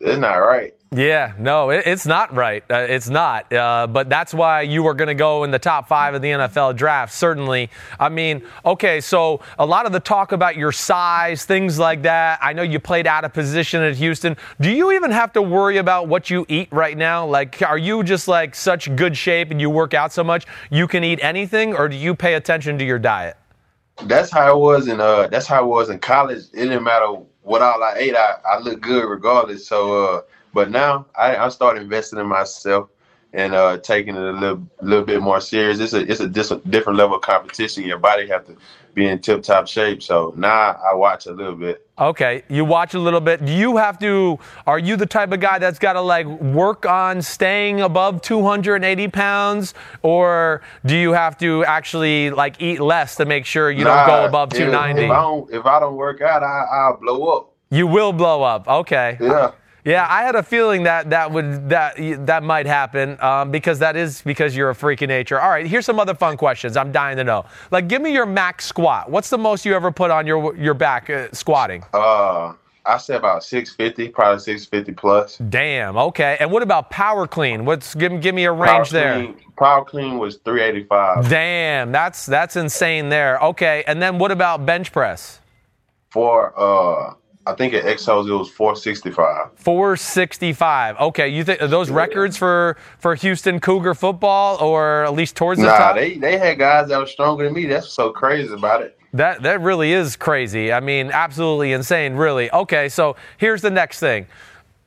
Speaker 5: it's not right.
Speaker 1: Yeah, no, it, it's not right. Uh, it's not. Uh, but that's why you are going to go in the top five of the NFL draft, certainly. I mean, okay, so a lot of the talk about your size, things like that. I know you played out of position at Houston. Do you even have to worry about what you eat right now? Like, are you just like such good shape and you work out so much you can eat anything, or do you pay attention to your diet?
Speaker 5: That's how it was in uh that's how it was in college. It didn't matter what all I ate, I, I looked good regardless. So uh but now I, I started investing in myself and uh taking it a little little bit more serious. It's a it's a dis- different level of competition. Your body have to be in tip top shape. So now I watch a little bit.
Speaker 1: Okay, you watch a little bit. Do you have to? Are you the type of guy that's got to like work on staying above 280 pounds, or do you have to actually like eat less to make sure you don't go
Speaker 5: Nah,
Speaker 1: above
Speaker 5: if-
Speaker 1: 290?
Speaker 5: If, I don't if I don't work out, I I'll blow up.
Speaker 1: you will blow up. Okay.
Speaker 5: Yeah.
Speaker 1: Yeah, I had a feeling that that would that that might happen um, because that is because you're a freak of nature. All right, here's some other fun questions. I'm dying to know. Like, give me your max squat. What's the most you ever put on your your back uh, squatting?
Speaker 5: Uh I say about six fifty, probably six fifty plus.
Speaker 1: Damn. Okay. And what about power clean? What's give give me a
Speaker 5: Power
Speaker 1: range there?
Speaker 5: clean, power clean was three eighty five.
Speaker 1: Damn, that's that's insane there. Okay, and then what about bench press?
Speaker 5: For uh, I think at Exos it was 465.
Speaker 1: 465. Okay, you think are those records for for Houston Cougar football or at least towards the
Speaker 5: Nah,
Speaker 1: top?
Speaker 5: they they had guys that were stronger than me. That's so crazy about it.
Speaker 1: That that really is crazy. I mean, absolutely insane, really. Okay, so here's the next thing.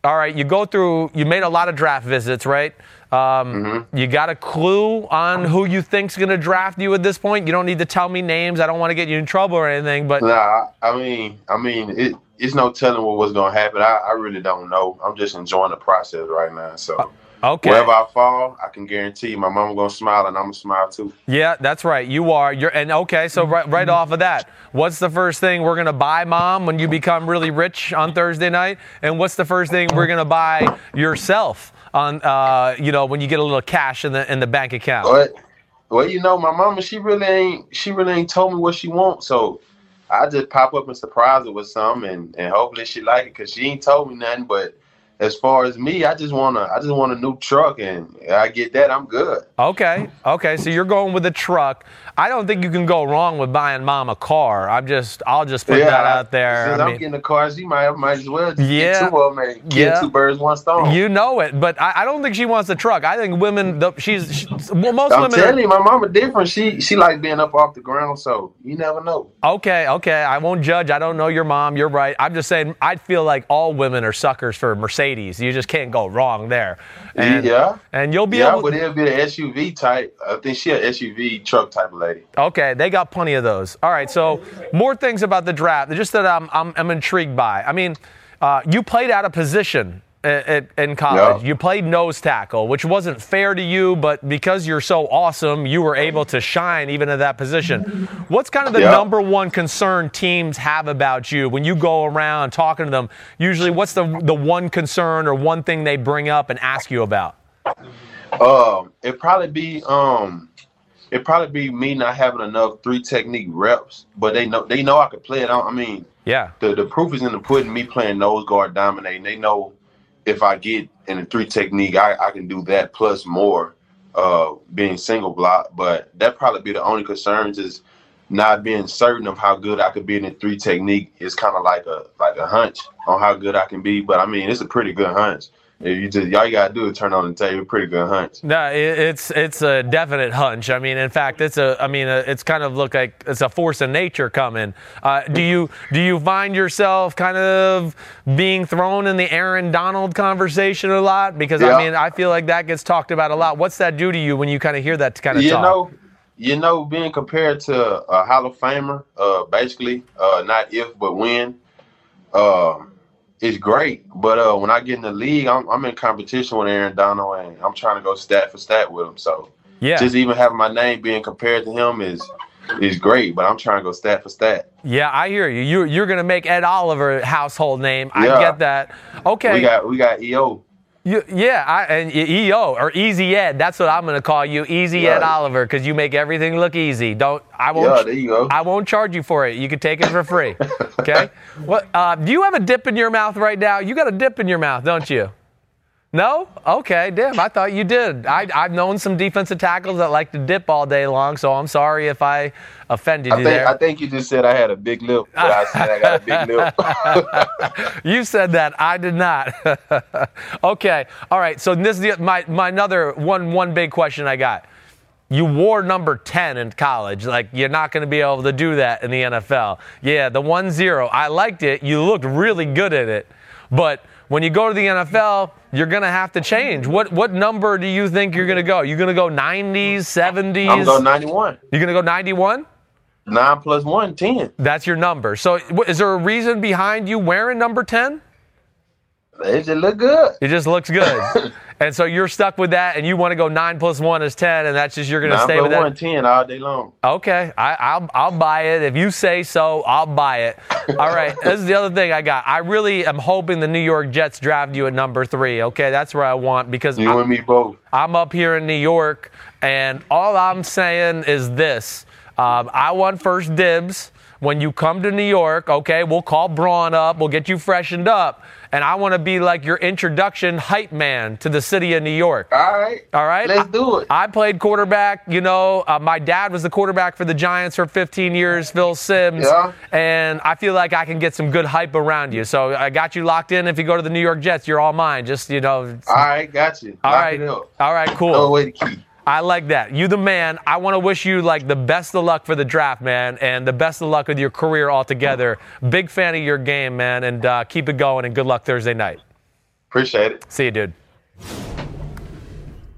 Speaker 1: All right, you go through. You made a lot of draft visits, right? Um, You got a clue on who you think's going to draft you at this point. You don't need to tell me names. I don't want to get you in trouble or anything. But
Speaker 5: Nah, I mean, I mean, it, it's no telling what was gonna happen. I, I really don't know. I'm just enjoying the process right now. So
Speaker 1: Okay.
Speaker 5: wherever I fall, I can guarantee you my mama gonna smile and I'm gonna smile too.
Speaker 1: Yeah, that's right. You are. You're and okay. So right, right off of that, what's the first thing we're gonna buy, mom, when you become really rich on Thursday night? And what's the first thing we're gonna buy yourself on, uh, you know, when you get a little cash in the in the bank account?
Speaker 5: But well, you know, my mama, she really ain't she really ain't told me what she wants, so I just pop up and surprise her with something, and, and hopefully she like it because she ain't told me nothing. But as far as me, I just wanna I just want a new truck, and I get that, I'm good.
Speaker 1: Okay, okay. So you're going with a truck. I don't think you can go wrong with buying mom a car. I'm just, I'll just put that out there.
Speaker 5: Since
Speaker 1: I
Speaker 5: I'm
Speaker 1: mean,
Speaker 5: getting the cars, you might might as well just
Speaker 1: Yeah.
Speaker 5: get two of them and
Speaker 1: Yeah.
Speaker 5: two birds one stone.
Speaker 1: you know it, but I, I don't think she wants a truck. I think women, the, she's, she's well, most
Speaker 5: I'm
Speaker 1: women. are-
Speaker 5: telling you, my mama different. She she like being up off the ground, so you never know.
Speaker 1: Okay, okay. I won't judge. I don't know your mom. You're right. I'm just saying. I feel like all women are suckers for Mercedes. You just can't go wrong there. And,
Speaker 5: yeah.
Speaker 1: And you'll be
Speaker 5: Yeah,
Speaker 1: able.
Speaker 5: but it'll be the SUV type. I think she an SUV truck type of lady.
Speaker 1: Okay, they got plenty of those. All right, so more things about the draft, just that I'm, I'm, I'm intrigued by. I mean, uh, you played out of position at, at, in college. You played nose tackle, which wasn't fair to you, but because you're so awesome, you were able to shine even at that position. What's kind of the number one concern teams have about you when you go around talking to them? Usually, what's the, the one concern or one thing they bring up and ask you about?
Speaker 5: Um, it'd probably be um, it probably be me not having enough three technique reps, but they know they know I could play it. I, I mean,
Speaker 1: Yeah.
Speaker 5: the the proof is in the pudding. Me playing nose guard, dominating. They know if I get in the three technique, I, I can do that plus more. Uh, being single block, but that probably be the only concerns is not being certain of how good I could be in the three technique. Is kind of like a like a hunch on how good I can be. But I mean, it's a pretty good hunch. You just all you gotta do is turn on the a Pretty good hunch.
Speaker 1: No, it, it's it's a definite hunch. I mean, in fact, it's a. I mean, uh it's kind of look like it's a force of nature coming. Uh, do you do you find yourself kind of being thrown in the Aaron Donald conversation a lot? Because I mean, I feel like that gets talked about a lot. What's that do to you when you kind of hear that kind of
Speaker 5: you
Speaker 1: talk?
Speaker 5: know, you know, being compared to a Hall of Famer, uh, basically, uh, not if but when, uh, is great. But uh, when I get in the league, I'm, I'm in competition with Aaron Donald, and I'm trying to go stat for stat with him. So
Speaker 1: yeah,
Speaker 5: just even having my name being compared to him is is great. But I'm trying to go stat for stat.
Speaker 1: yeah, I hear you. You you're gonna make Ed Oliver a household name. I get that. Okay.
Speaker 5: We got we got EO.
Speaker 1: You, yeah, I, and EO or Easy Ed. That's what I'm going to call you, Easy Ed
Speaker 5: Yeah.
Speaker 1: Oliver, because you make everything look easy. Don't I won't.
Speaker 5: Yeah, there you go.
Speaker 1: I won't charge you for it. You can take it for free. [laughs] Okay. what? Uh, do you have a dip in your mouth right now? You got a dip in your mouth, don't you? No? Okay, damn, I thought you did. I, I've known some defensive tackles that like to dip all day long, so I'm sorry if I offended
Speaker 5: I
Speaker 1: you
Speaker 5: think
Speaker 1: there.
Speaker 5: I think you just said I had a big lip, I said I got a big lip. [laughs]
Speaker 1: You said that. I did not. [laughs] okay. All right. So this is the, my my another one one big question I got. You wore number 10 in college. Like you're not going to be able to do that in the NFL. Yeah, the 1-0. I liked it. You looked really good at it. But when you go to the NFL, you're going to have to change. What what number do you think you're going to go? You're going to go 90s, 70s?
Speaker 5: I'm going 91.
Speaker 1: You're going to go 91?
Speaker 5: Nine plus one, 10.
Speaker 1: That's your number. So is there a reason behind you wearing number 10?
Speaker 5: It just look good.
Speaker 1: It just looks good. [laughs] and so you're stuck with that, and you want to go nine plus one is ten, and that's just you're going to stay with that.
Speaker 5: one, 10 all day long.
Speaker 1: Okay, I, I'll I'll buy it if you say so. I'll buy it. [laughs] All right, this is the other thing I got. I really am hoping the New York Jets draft you at number three. Okay, that's where I want because
Speaker 5: You
Speaker 1: I'm,
Speaker 5: and me both.
Speaker 1: I'm up here in New York, and all I'm saying is this: um, I want first dibs. When you come to New York, okay, we'll call Braun up, we'll get you freshened up, and I want to be like your introduction hype man to the city of New York.
Speaker 5: All right.
Speaker 1: All right.
Speaker 5: Let's do it.
Speaker 1: I played quarterback. You know, uh, my dad was the quarterback for the Giants for 15 years, Phil Simms.
Speaker 5: Yeah.
Speaker 1: And I feel like I can get some good hype around you. So I got you locked in. If you go to the New York Jets, you're all mine. Just, you know.
Speaker 5: All right, got you.
Speaker 1: all
Speaker 5: Lock
Speaker 1: right. All right, cool.
Speaker 5: Throw away the key.
Speaker 1: I like that. You the man. I want to wish you like the best of luck for the draft, man, and the best of luck with your career altogether. Big fan of your game, man, and uh, keep it going. And good luck Thursday night.
Speaker 5: Appreciate it.
Speaker 1: See you, dude.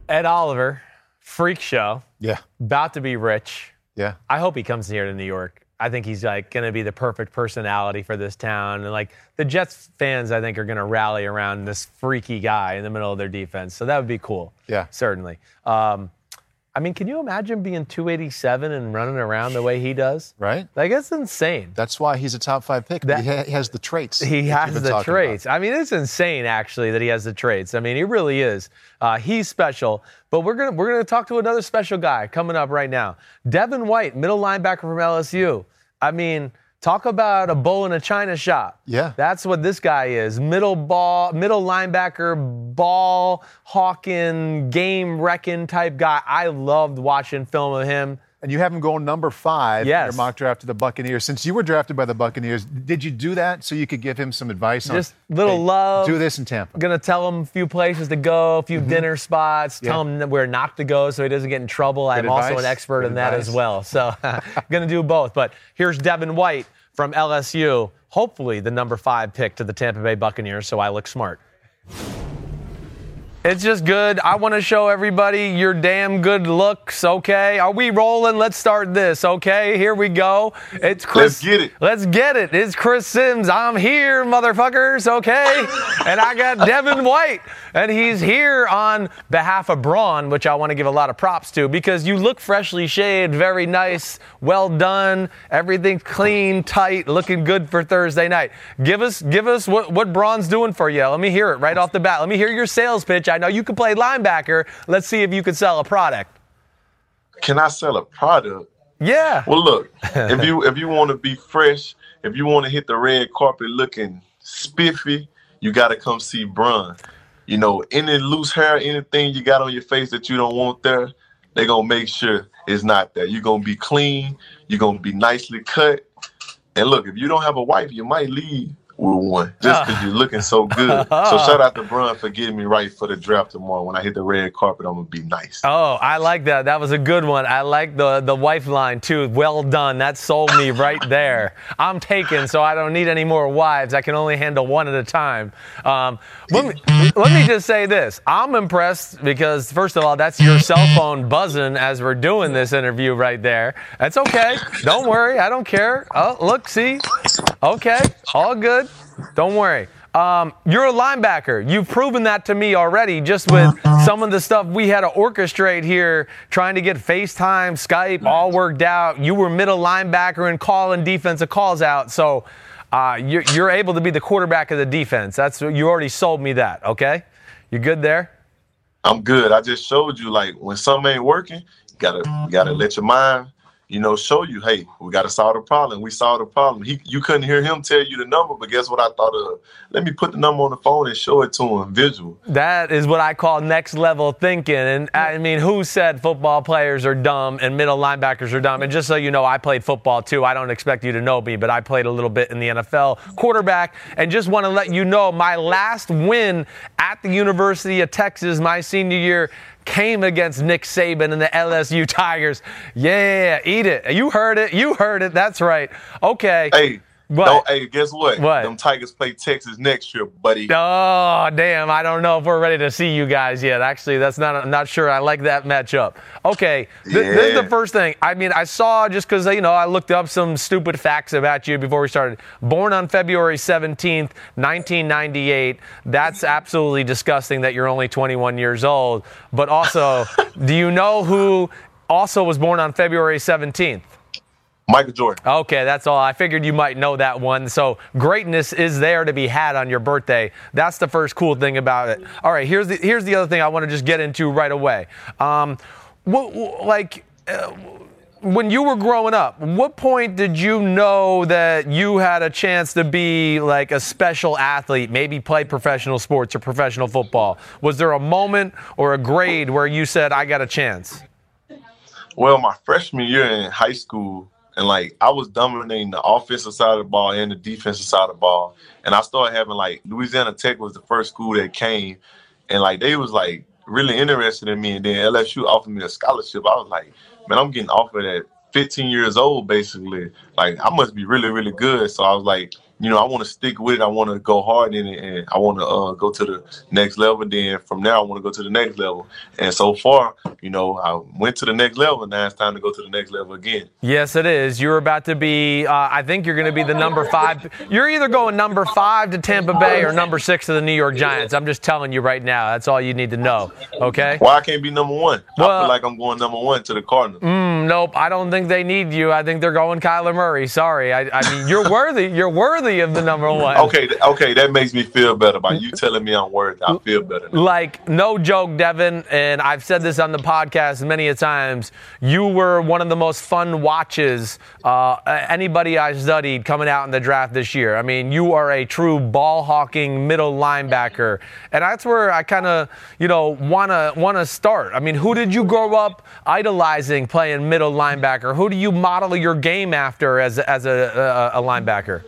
Speaker 1: Ed Oliver, freak show,
Speaker 3: Yeah.
Speaker 1: about to be rich.
Speaker 3: Yeah.
Speaker 1: I hope he comes here to New York. I think he's like going to be the perfect personality for this town. And like the Jets fans, I think are going to rally around this freaky guy in the middle of their defense. So that would be cool.
Speaker 3: Yeah.
Speaker 1: certainly. Um, I mean, can you imagine being 287 and running around the way he does?
Speaker 3: Right?
Speaker 1: Like it's insane.
Speaker 3: That's why he's a top five pick.
Speaker 1: That-
Speaker 3: he, has the traits.
Speaker 1: He has the
Speaker 3: talking about.
Speaker 1: traits. I mean, it's insane actually that he has the traits. I mean, he really is. Uh, he's special. But we're gonna we're gonna talk to another special guy coming up right now. Devin White, middle linebacker from LSU. I mean, talk about a bull in a china shop.
Speaker 3: Yeah.
Speaker 1: that's what this guy is. Middle ball, middle linebacker, ball hawking, game wrecking type guy. I loved watching film of him.
Speaker 3: And you have him going number five in your mock draft to the Buccaneers. Since you were drafted by the Buccaneers, did you do that so you could give him some advice on
Speaker 1: Just little
Speaker 3: hey,
Speaker 1: love.
Speaker 3: Do this in Tampa.
Speaker 1: gonna tell him a few places to go, a few dinner spots, tell
Speaker 3: Mm-hmm. Yeah.
Speaker 1: him where not to go so he doesn't get in trouble. I'm also an expert
Speaker 3: Good
Speaker 1: in that as well. So [laughs] gonna do both. But here's Devin White from LSU, hopefully the number five pick to the Tampa Bay Buccaneers, so I look smart. It's just good. I want to show everybody your damn good looks, okay? Are we rolling? Let's start this, okay? Here we go. It's Chris.
Speaker 4: Let's get it.
Speaker 1: Let's get it. It's Chris Simms. I'm here, motherfuckers, okay? and I got Devin White, and he's here on behalf of Braun, which I want to give a lot of props to because you look freshly shaved, very nice, well done, everything clean, tight, looking good for Thursday night. Give us, give us what, what Braun's doing for you. Let me hear it right off the bat. Let me hear your sales pitch. I know you can play linebacker. Let's see if you can sell a product.
Speaker 4: Can I sell a product?
Speaker 1: Yeah.
Speaker 4: Well, look, [laughs] if you if you want to be fresh, if you want to hit the red carpet looking spiffy, you got to come see Braun. You know, any loose hair, anything you got on your face that you don't want there, they gonna make sure it's not there. You're gonna be clean. You're gonna be nicely cut. And look, if you don't have a wife, you might leave with one just because you're looking so good. so [laughs] shout out to Braun for getting me right for the draft tomorrow. When I hit the red carpet, I'm gonna be nice.
Speaker 1: Oh, I like that. That was a good one. I like the the wife line too. Well done. That sold me right there. I'm taken, so I don't need any more wives. I can only handle one at a time. Um, let me let me just say this. I'm impressed because first of all, that's your cell phone buzzing as we're doing this interview right there. That's okay. Don't worry. I don't care. Oh, look, see. Okay, all good. Don't worry. Um, you're a linebacker. You've proven that to me already just with some of the stuff we had to orchestrate here, trying to get FaceTime, Skype, all worked out. You were middle linebacker and calling defensive calls out. So uh, you're, you're able to be the quarterback of the defense. That's you already sold me that. Okay, you good there?
Speaker 4: I'm good. I just showed you like when something ain't working, you gotta you gotta let your mind, you know, show you, hey, we gotta solve the problem. We solved the problem. He you couldn't hear him tell you the number, but guess what I thought of? Let me put the number on the phone and show it to him visual.
Speaker 1: That is what I call next level thinking. And I mean, who said football players are dumb and middle linebackers are dumb? And just so you know, I played football too. I don't expect you to know me, but I played a little bit in the NFL quarterback. And just want to let you know my last win at the University of Texas my senior year came against Nick Saban and the LSU Tigers. Yeah, eat it. You heard it. You heard it. That's right. Okay.
Speaker 4: Hey,
Speaker 1: What?
Speaker 4: don't hey, guess what?
Speaker 1: What?
Speaker 4: Them Tigers play Texas next year, buddy.
Speaker 1: Oh damn! I don't know if we're ready to see you guys yet. Actually, that's not. I'm not sure. I like that matchup. Okay, th- this is the first thing. I mean, I saw just because you know I looked up some stupid facts about you before we started. Born on February 17th, 1998. That's absolutely disgusting that you're only 21 years old. But also, [laughs] do you know who also was born on February 17th?
Speaker 4: Michael Jordan.
Speaker 1: Okay, that's all. I figured you might know that one. So greatness is there to be had on your birthday. That's the first cool thing about it. All right, here's the here's the other thing I want to just get into right away. Um, what, like. Uh, when you were growing up, what point did you know that you had a chance to be like a special athlete, maybe play professional sports or professional football? Was there a moment or a grade where you said, I got a chance?
Speaker 4: Well, my freshman year in high school, and like I was dominating the offensive side of the ball and the defensive side of the ball. And I started having like Louisiana Tech was the first school that came, and like they was like really interested in me. And then LSU offered me a scholarship. I was like, man, I'm getting offered at 15 years old, basically. Like I must be really, really good. So I was like, you know, I want to stick with it. I want to go hard in it, and I want to uh, go to the next level. Then from there, I want to go to the next level. And so far, you know, I went to the next level, now it's time to go to the next level again.
Speaker 1: Yes, it is. You're about to be. Uh, I think you're going to be the number five. You're either going number five to Tampa Bay or number six to the New York Giants. I'm just telling you right now. That's all you need to know. Okay.
Speaker 4: Why I can't be number one?
Speaker 1: Well-
Speaker 4: I feel like I'm going number one to the Cardinals.
Speaker 1: Mm, nope. I don't think they need you. I think they're going Kyler Murray. Sorry. I, I mean, you're worthy. You're worthy of the number one.
Speaker 4: Okay, okay, that makes me feel better. By you telling me I'm worth, I feel better. Now.
Speaker 1: Like, no joke, Devin, and I've said this on the podcast many a times. You were one of the most fun watches uh, anybody I studied coming out in the draft this year. I mean, you are a true ball hawking middle linebacker, and that's where I kind of, you know, wanna wanna start. I mean, who did you grow up idolizing playing middle linebacker? Who do you model your game after as as a, a, a linebacker?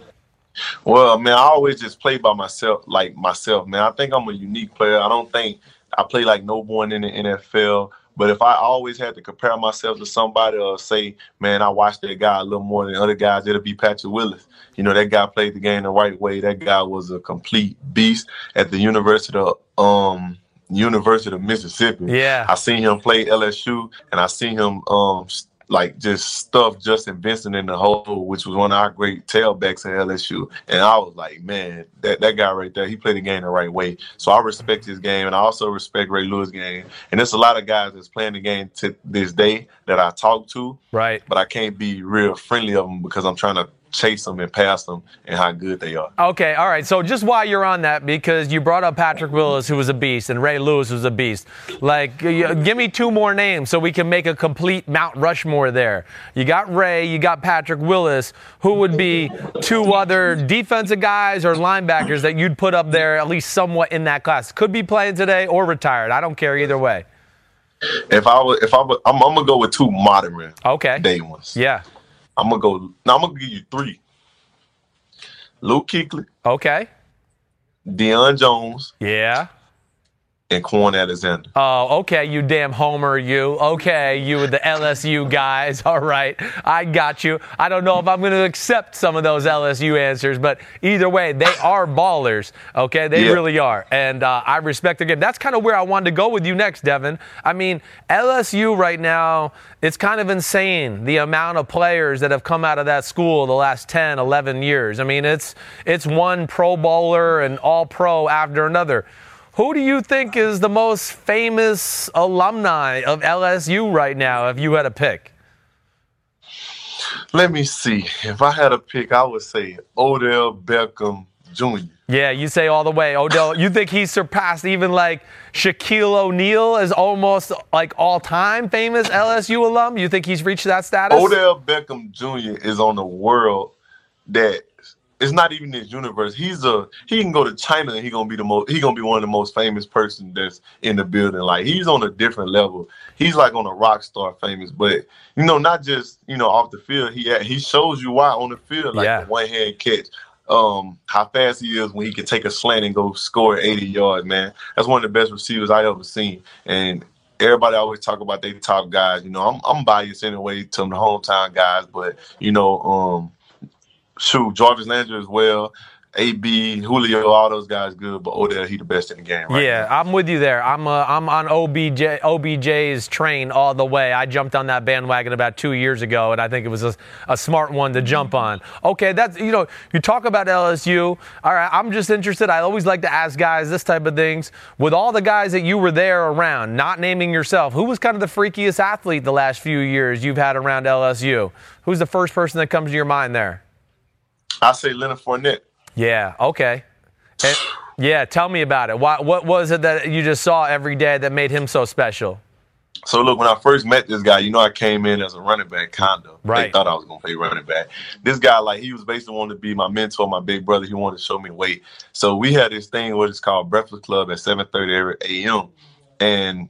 Speaker 4: Well, man, I always just play by myself, like myself, man. I think I'm a unique player. I don't think I play like no one in the NFL. But if I always had to compare myself to somebody or say, man, I watched that guy a little more than other guys, it'll be Patrick Willis. You know, that guy played the game the right way. That guy was a complete beast at the University of um University of Mississippi.
Speaker 1: Yeah.
Speaker 4: I seen him play LSU and I seen him um like just stuff Justin Vincent in the hole, which was one of our great tailbacks at LSU. And I was like, man, that, that guy right there, he played the game the right way. So I respect his game and I also respect Ray Lewis' game. And there's a lot of guys that's playing the game to this day that I talk to,
Speaker 1: Right.
Speaker 4: but I can't be real friendly of them because I'm trying to chase them and pass them and how good they are.
Speaker 1: Okay, all right. So just while you're on that, because you brought up Patrick Willis, who was a beast, and Ray Lewis was a beast. Like, give me two more names so we can make a complete Mount Rushmore there. You got Ray, you got Patrick Willis. Who would be two other defensive guys or linebackers that you'd put up there, at least somewhat in that class? Could be playing today or retired. I don't care either way.
Speaker 4: If I was, if I was, I'm, I'm gonna go with two modern
Speaker 1: Okay.
Speaker 4: day ones.
Speaker 1: Yeah.
Speaker 4: I'm gonna go. Now I'm gonna give you three. Luke Kuechly,
Speaker 1: Okay.
Speaker 4: Deion Jones,
Speaker 1: Yeah.
Speaker 4: And Kwon Alexander.
Speaker 1: Oh, okay, you damn homer, you. Okay, you with the LSU guys. [laughs] All right, I got you. I don't know if I'm going to accept some of those LSU answers, but either way, they are ballers. Okay, they
Speaker 4: Yeah.
Speaker 1: really are, and uh, I respect their game. That's kind of where I wanted to go with you next, Devin. I mean, LSU right now, it's kind of insane the amount of players that have come out of that school the last 10, 11 years. I mean, it's it's one Pro Bowler and All Pro after another. Who do you think is the most famous alumni of LSU right now, if you had a pick?
Speaker 4: Let me see. If I had a pick, I would say Odell Beckham Jr.
Speaker 1: Yeah, you say all the way. Odell, you think he's surpassed even like Shaquille O'Neal as almost like all time famous LSU alum? You think he's reached that status?
Speaker 4: Odell Beckham Jr. is on the world that it's not even his universe. He's a he can go to China and he gonna be the most he gonna be one of the most famous person that's in the building. Like he's on a different level. He's like on a rock star famous, but you know, not just you know off the field. He he shows you why on the field, like
Speaker 1: Yeah.
Speaker 4: the one hand catch. Um, how fast he is when he can take a slant and go score 80 yards, man. That's one of the best receivers I ever seen. And everybody always talk about they top guys. You know, I'm I'm biased anyway to the hometown guys, but you know, um, shoot, Jarvis Landry as well, AB, Julio, all those guys good, but Odell he the best in the game. Right
Speaker 1: Yeah, I'm with you there. I'm uh, I'm on OBJ OBJ's train all the way. I jumped on that bandwagon about two years ago, and I think it was a, a smart one to jump on. Okay, that's you know you talk about LSU. All right, I'm just interested. I always like to ask guys this type of things. With all the guys that you were there around, not naming yourself, who was kind of the freakiest athlete the last few years you've had around LSU? Who's the first person that comes to your mind there?
Speaker 4: I say Leonard Fournette.
Speaker 1: Yeah. Okay. And- yeah. Tell me about it. Why, what was it that you just saw every day that made him so special?
Speaker 4: So look, when I first met this guy, you know, I came in as a running back, kinda.
Speaker 1: Right.
Speaker 4: They thought I was gonna play running back. This guy, like, he was basically wanting to be my mentor, my big brother. He wanted to show me the way. So we had this thing what is called Breakfast Club at 7:30 every a.m. And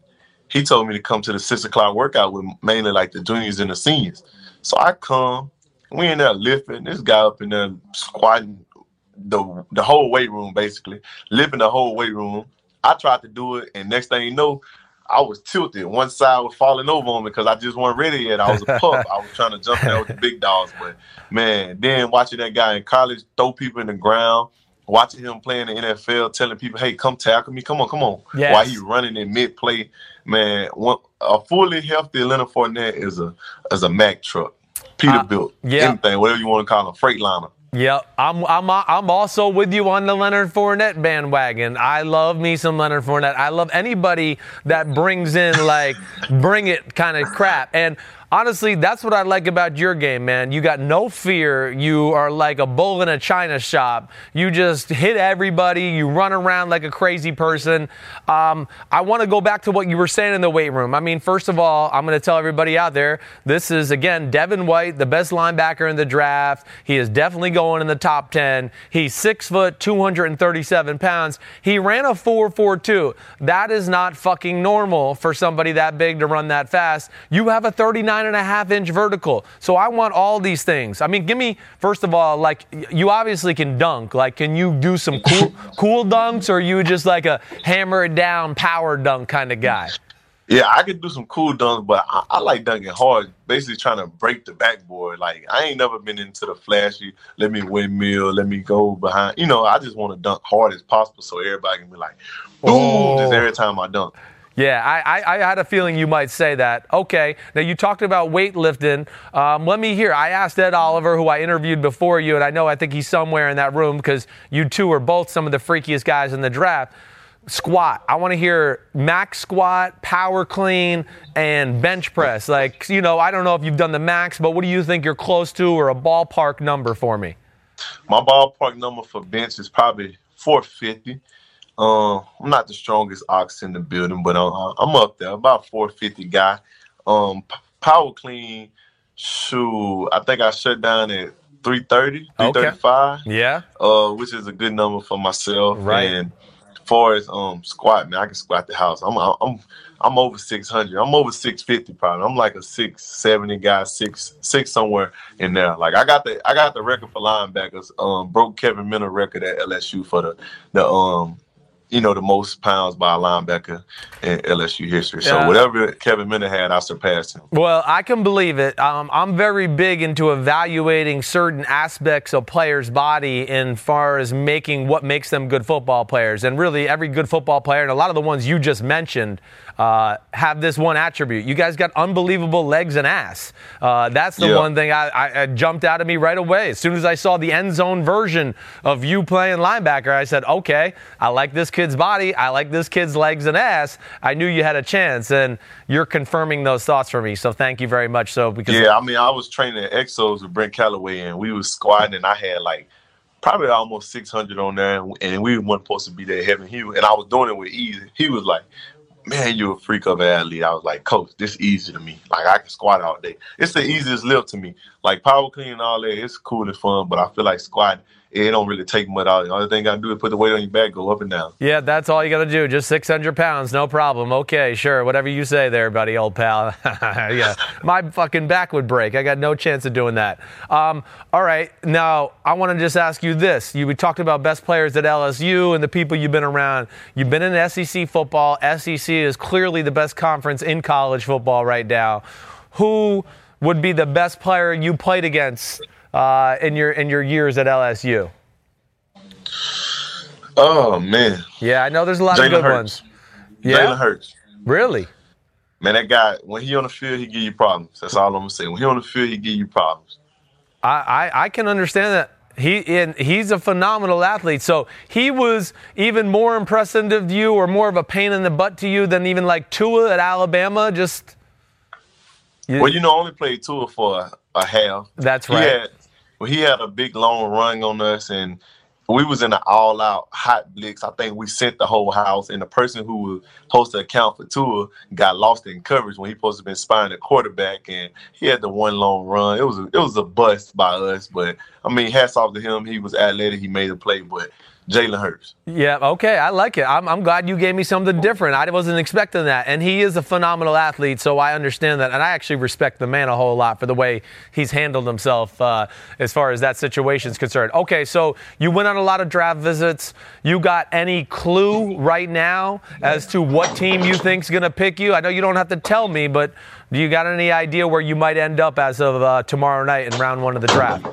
Speaker 4: he told me to come to the six o'clock workout with mainly like the juniors and the seniors. So I come, we in there lifting. This guy up in there squatting the the whole weight room, basically lifting the whole weight room. I tried to do it, and next thing you know, I was tilted. One side was falling over on me because I just wasn't ready yet. I was a pup. I was trying to jump out with the big dogs, but man, then watching that guy in college throw people in the ground, watching him playing in the NFL, telling people, "Hey, come tackle me, come on, come on,"
Speaker 1: Yes.
Speaker 4: while he running in mid play, man, one, a fully healthy Leonard Fournette is a is a Mack truck, Peterbilt,
Speaker 1: yeah.
Speaker 4: anything, whatever you want to call him, Freightliner.
Speaker 1: Yep, I'm, I'm, I'm also with you on the Leonard Fournette bandwagon. I love me some Leonard Fournette. I love anybody that brings in like bring it kind of crap. And honestly, that's what I like about your game, man. You got no fear. You are like a bull in a china shop. You just hit everybody. You run around like a crazy person. Um, I want to go back to what you were saying in the weight room. I mean, first of all, I'm going to tell everybody out there this is, again, Devin White, the best linebacker in the draft. He is definitely going in the top 10. He's six foot, 237 pounds. He ran a 4.42. That is not fucking normal for somebody that big to run that fast. You have a 39 and a half inch vertical. So I want all these things. I mean, give me, first of all, like, you obviously can dunk. Like, can you do some cool, [laughs] cool dunks, or are you just like a hammer it down, power dunk kind of guy?
Speaker 4: Yeah, I could do some cool dunks, but I, I like dunking hard, basically trying to break the backboard. Like I ain't never been into the flashy, let me windmill, let me go behind. You know, I just want to dunk hard as possible so everybody can be like, boom, just oh. every time I dunk.
Speaker 1: Yeah, I, I, I had a feeling you might say that. Okay, now you talked about weightlifting. Um, let me hear. I asked Ed Oliver, who I interviewed before you, and I know I think he's somewhere in that room because you two are both some of the freakiest guys in the draft. Squat. I want to hear max squat, power clean, and bench press. Like, you know, I don't know if you've done the max, but what do you think you're close to or a ballpark number for me?
Speaker 4: My ballpark number for bench is probably 450. Um, I'm not the strongest ox in the building, but I'm, I'm up there, about 450 guy. Um, p- power clean, shoe. I think I shut down at 330, 335.
Speaker 1: Yeah.
Speaker 4: uh, which is a good number for myself.
Speaker 1: Right.
Speaker 4: And far as um squat, man, I can squat the house. I'm I'm I'm over six hundred. I'm over six fifty probably. I'm like a six seventy guy, six six somewhere in there. Like I got the I got the record for linebackers. Um, broke Kevin Miller record at LSU for the the um. You know the most pounds by a linebacker in LSU history. So
Speaker 1: Yeah.
Speaker 4: whatever Kevin Miller had, I surpassed him.
Speaker 1: Well, I can believe it. Um, I'm very big into evaluating certain aspects of players' body in far as making what makes them good football players. And really, every good football player, and a lot of the ones you just mentioned, uh, have this one attribute. You guys got unbelievable legs and ass. Uh, that's the
Speaker 4: Yeah.
Speaker 1: one thing I, I, I jumped out at me right away. As soon as I saw the end zone version of you playing linebacker, I said, okay, I like this kid's body. I like this kid's legs and ass. I knew you had a chance, and you're confirming those thoughts for me. So thank you very much. So because
Speaker 4: Yeah, I mean, I was training at Exos with Brent Calloway, and we was squatting, and I had like probably almost 600 on there, and, we weren't supposed to be that heavy. He and I was doing it with ease. He was like, "Man, you're a freak of an athlete." I was like, "Coach, this easy to me. Like I can squat all day. It's the easiest lift to me. Like power clean and all that. It's cool and fun, but I feel like squatting." It don't really take much out. The only thing I do is put the weight on your back, go up and down.
Speaker 1: Yeah, that's all you got to do. Just 600 pounds, no problem. Okay, sure. Whatever you say there, buddy, old pal. [laughs] yeah, my fucking back would break. I got no chance of doing that. Um, all right, now I want to just ask you this. You we talked about best players at LSU and the people you've been around. You've been in SEC football. SEC is clearly the best conference in college football right now. Who would be the best player you played against uh, in your in your years at LSU?
Speaker 4: Oh man,
Speaker 1: Yeah, I know there's a lot of good
Speaker 4: Hurts.
Speaker 1: ones. Yeah,
Speaker 4: Jalen Hurts.
Speaker 1: really.
Speaker 4: Man, that guy, when he on the field, he give you problems. That's all I'm gonna say. When he on the field, he give you problems.
Speaker 1: I, I, I can understand that. He and he's a phenomenal athlete. So he was even more impressive to you, or more of a pain in the butt to you than even like Tua at Alabama. Just you-
Speaker 4: Well, you know, I only played Tua for a, a half.
Speaker 1: That's
Speaker 4: He
Speaker 1: right.
Speaker 4: had, well, he had a big long run on us, and we was in an all-out hot blitz. I think we sent the whole house, and the person who was supposed to account for Tua got lost in coverage when he supposed to been spying the quarterback, and he had the one long run. It was a, it was a bust by us, but I mean, hats off to him. He was athletic. He made a play, but Jalen Hurts.
Speaker 1: Yeah, okay, I like it. I'm, I'm glad you gave me something different. I wasn't expecting that. And he is a phenomenal athlete, so I understand that. And I actually respect the man a whole lot for the way he's handled himself uh, as far as that situation is concerned. Okay, so you went on a lot of draft visits. You got any clue right now as to what team you think's going to pick you? I know you don't have to tell me, but do you got any idea where you might end up as of uh, tomorrow night in round one of the draft?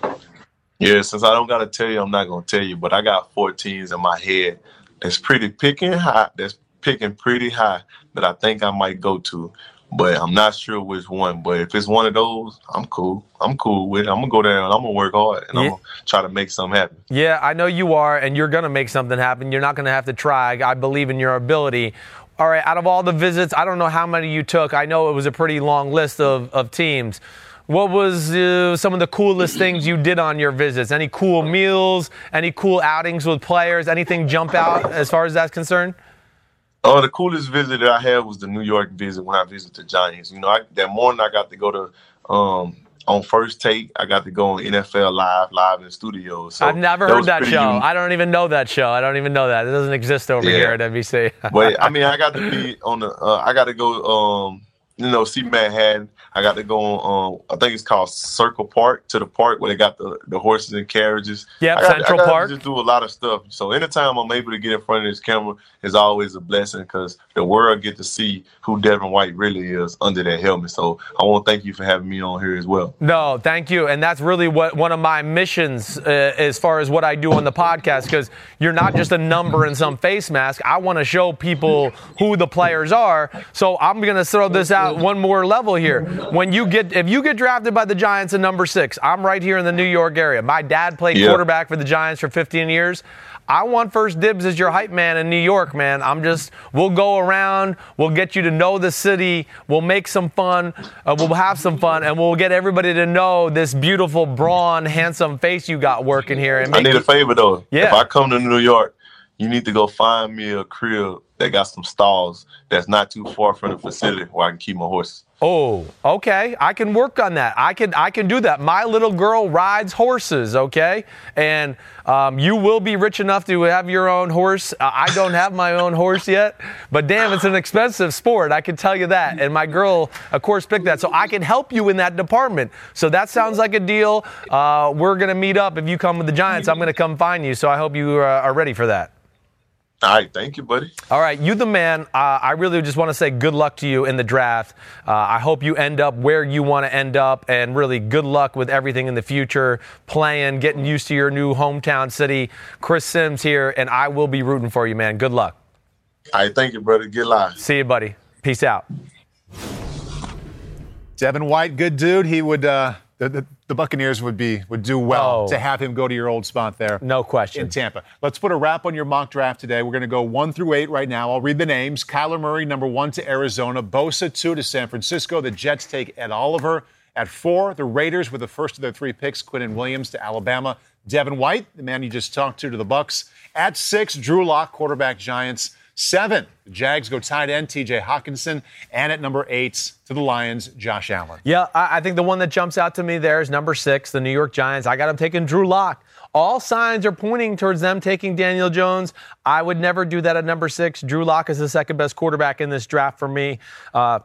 Speaker 4: Yeah, since I don't gotta tell you, I'm not gonna tell you, but I got four teams in my head that's pretty picking high, that's picking pretty high that I think I might go to. But I'm not sure which one. But if it's one of those, I'm cool. I'm cool with it. I'm gonna go there and I'm gonna work hard and
Speaker 1: Yeah.
Speaker 4: I'm gonna try to make something happen.
Speaker 1: Yeah, I know you are, and you're going to make something happen. You're not going to have to try. I believe in your ability. All right, out of all the visits, I don't know how many you took. I know it was a pretty long list of, of teams. What was uh, some of the coolest things you did on your visits? Any cool meals? Any cool outings with players? Anything jump out as far as that's concerned?
Speaker 4: Oh, the coolest visit that I had was the New York visit when I visited the Giants. You know, I, that morning I got to go to um, on first take. I got to go on NFL Live, live in the studio. So
Speaker 1: I've never heard that show.
Speaker 4: unique.
Speaker 1: I don't even know that show. I don't even know that. It doesn't exist over
Speaker 4: Yeah.
Speaker 1: here at NBC.
Speaker 4: but I [laughs] mean, I got to be on the. Uh, I got to go. Um, you know, see Manhattan. I got to go on. Um, I think it's called Circle Park to the park where they got the, the horses and carriages. Yeah,
Speaker 1: Central
Speaker 4: I
Speaker 1: Park.
Speaker 4: Just do a lot of stuff. So anytime I'm able to get in front of this camera is always a blessing because the world get to see who Devin White really is under that helmet. So I want to thank you for having me on here as well.
Speaker 1: No, thank you. And that's really what one of my missions uh, as far as what I do on the podcast because you're not just a number in some face mask. I want to show people who the players are. So I'm going to throw this out one more level here. When you get if you get drafted by the Giants at number 6, I'm right here in the New York area. My dad played
Speaker 4: Yeah.
Speaker 1: quarterback for the Giants for 15 years. I want first dibs as your hype man in New York, man. I'm just, we'll go around, we'll get you to know the city, we'll make some fun, uh, we'll have some fun, and we'll get everybody to know this beautiful, brawn, handsome face you got working here. And
Speaker 4: I need a favor though.
Speaker 1: Yeah.
Speaker 4: If I come to New York, you need to go find me a crib that got some stalls that's not too far from the facility where I can keep my horses.
Speaker 1: Oh, okay. I can work on that. I can I can do that. My little girl rides horses, okay? And um, you will be rich enough to have your own horse. Uh, I don't have my own horse yet, but damn, it's an expensive sport. I can tell you that. And my girl, of course, picked that, so I can help you in that department. So that sounds like a deal. Uh, we're gonna meet up if you come with the Giants. I'm gonna come find you. So I hope you uh, are ready for that.
Speaker 4: All right, thank you, buddy.
Speaker 1: All right, you the man. Uh, I really just want to say good luck to you in the draft. Uh, I hope you end up where you want to end up, and really good luck with everything in the future, playing, getting used to your new hometown city. Chris Simms here, and I will be rooting for you, man. Good luck.
Speaker 4: All right, thank you, brother. Get live.
Speaker 1: See you, buddy. Peace out.
Speaker 3: Devin White, good dude. He would. Uh, the, the, the Buccaneers would be would do well
Speaker 1: Oh.
Speaker 3: to have him go to your old spot there.
Speaker 1: No question.
Speaker 3: in Tampa. Let's put a wrap on your mock draft today. We're going to go one through eight right now. I'll read the names. Kyler Murray, number one to Arizona. Bosa, two to San Francisco. The Jets take Ed Oliver. At four, the Raiders with the first of their three picks, Quinnen Williams to Alabama. Devin White, the man you just talked to, to the Bucks. At six, Drew Lock, quarterback Giants. Seven, the Jags go tight end, TJ Hockenson. And at number eight, to the Lions, Josh Allen.
Speaker 1: Yeah, I, think the one that jumps out to me there is number six, the New York Giants. I got them taking Drew Lock. All signs are pointing towards them taking Daniel Jones. I would never do that at number six. Drew Lock is the second best quarterback in this draft for me. Uh,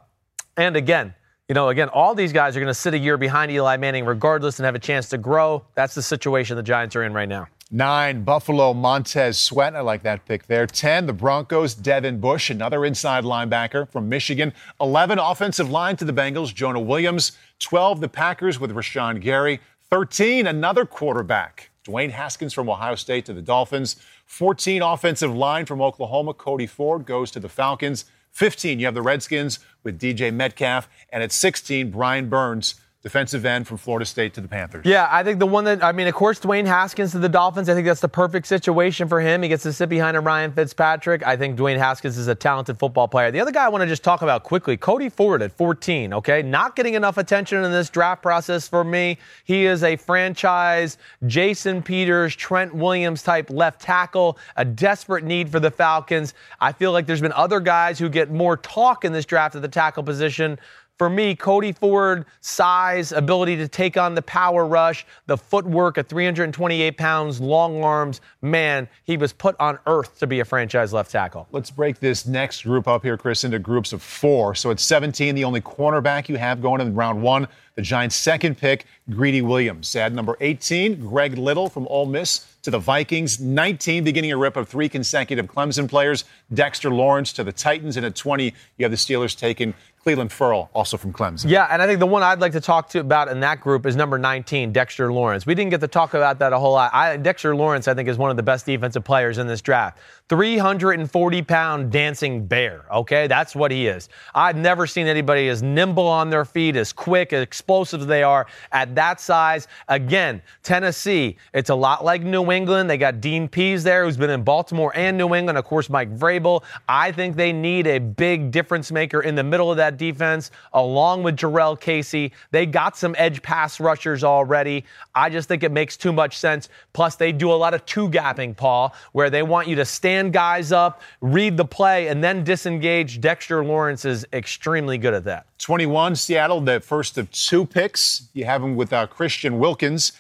Speaker 1: and again, you know, again, all these guys are going to sit a year behind Eli Manning regardless and have a chance to grow. That's the situation the Giants are in right now.
Speaker 3: Nine, Buffalo, Montez Sweat. I like that pick there. Ten, the Broncos, Devin Bush, another inside linebacker from Michigan. Eleven, offensive line to the Bengals, Jonah Williams. Twelve, the Packers with Rashan Gary. Thirteen, another quarterback, Dwayne Haskins from Ohio State to the Dolphins. Fourteen, offensive line from Oklahoma, Cody Ford goes to the Falcons. Fifteen, you have the Redskins with DJ Metcalf. And at 16, Brian Burns, defensive end from Florida State to the Panthers.
Speaker 1: Yeah, I think the one that I mean, of course, Dwayne Haskins to the Dolphins. I think that's the perfect situation for him. He gets to sit behind a Ryan Fitzpatrick. I think Dwayne Haskins is a talented football player. The other guy I want to just talk about quickly, Cody Ford at 14. Okay, not getting enough attention in this draft process for me. He is a franchise Jason Peters, Trent Williams type left tackle, a desperate need for the Falcons. I feel like there's been other guys who get more talk in this draft at the tackle position. For me, Cody Ford, size, ability to take on the power rush, the footwork at 328 pounds, long arms, man, he was put on earth to be a franchise left tackle.
Speaker 3: Let's break this next group up here, Chris, into groups of four. So at 17, the only cornerback you have going in round one, the Giants' second pick, Greedy Williams. At number 18, Greg Little from Ole Miss to the Vikings. 19, beginning a rip of three consecutive Clemson players, Dexter Lawrence to the Titans. And at 20, you have the Steelers taking Clelin Ferrell, also from Clemson.
Speaker 1: Yeah, and I think the one I'd like to talk to about in that group is number 19, Dexter Lawrence. We didn't get to talk about that a whole lot. I, Dexter Lawrence, I think, is one of the best defensive players in this draft. 340 pound dancing bear, okay? That's what he is. I've never seen anybody as nimble on their feet, as quick, as explosive as they are at that size. Again, Tennessee, it's a lot like New England. They got Dean Pees there, who's been in Baltimore and New England. Of course, Mike Vrabel. I think they need a big difference maker in the middle of that defense, along with Jurrell Casey. They got some edge pass rushers already. I just think it makes too much sense. Plus, they do a lot of two gapping, Paul, where they want you to stand guys up, read the play, and then disengage. Dexter Lawrence is extremely good at that.
Speaker 3: 21, Seattle, the first of two picks. You have him with uh, Christian Wilkins.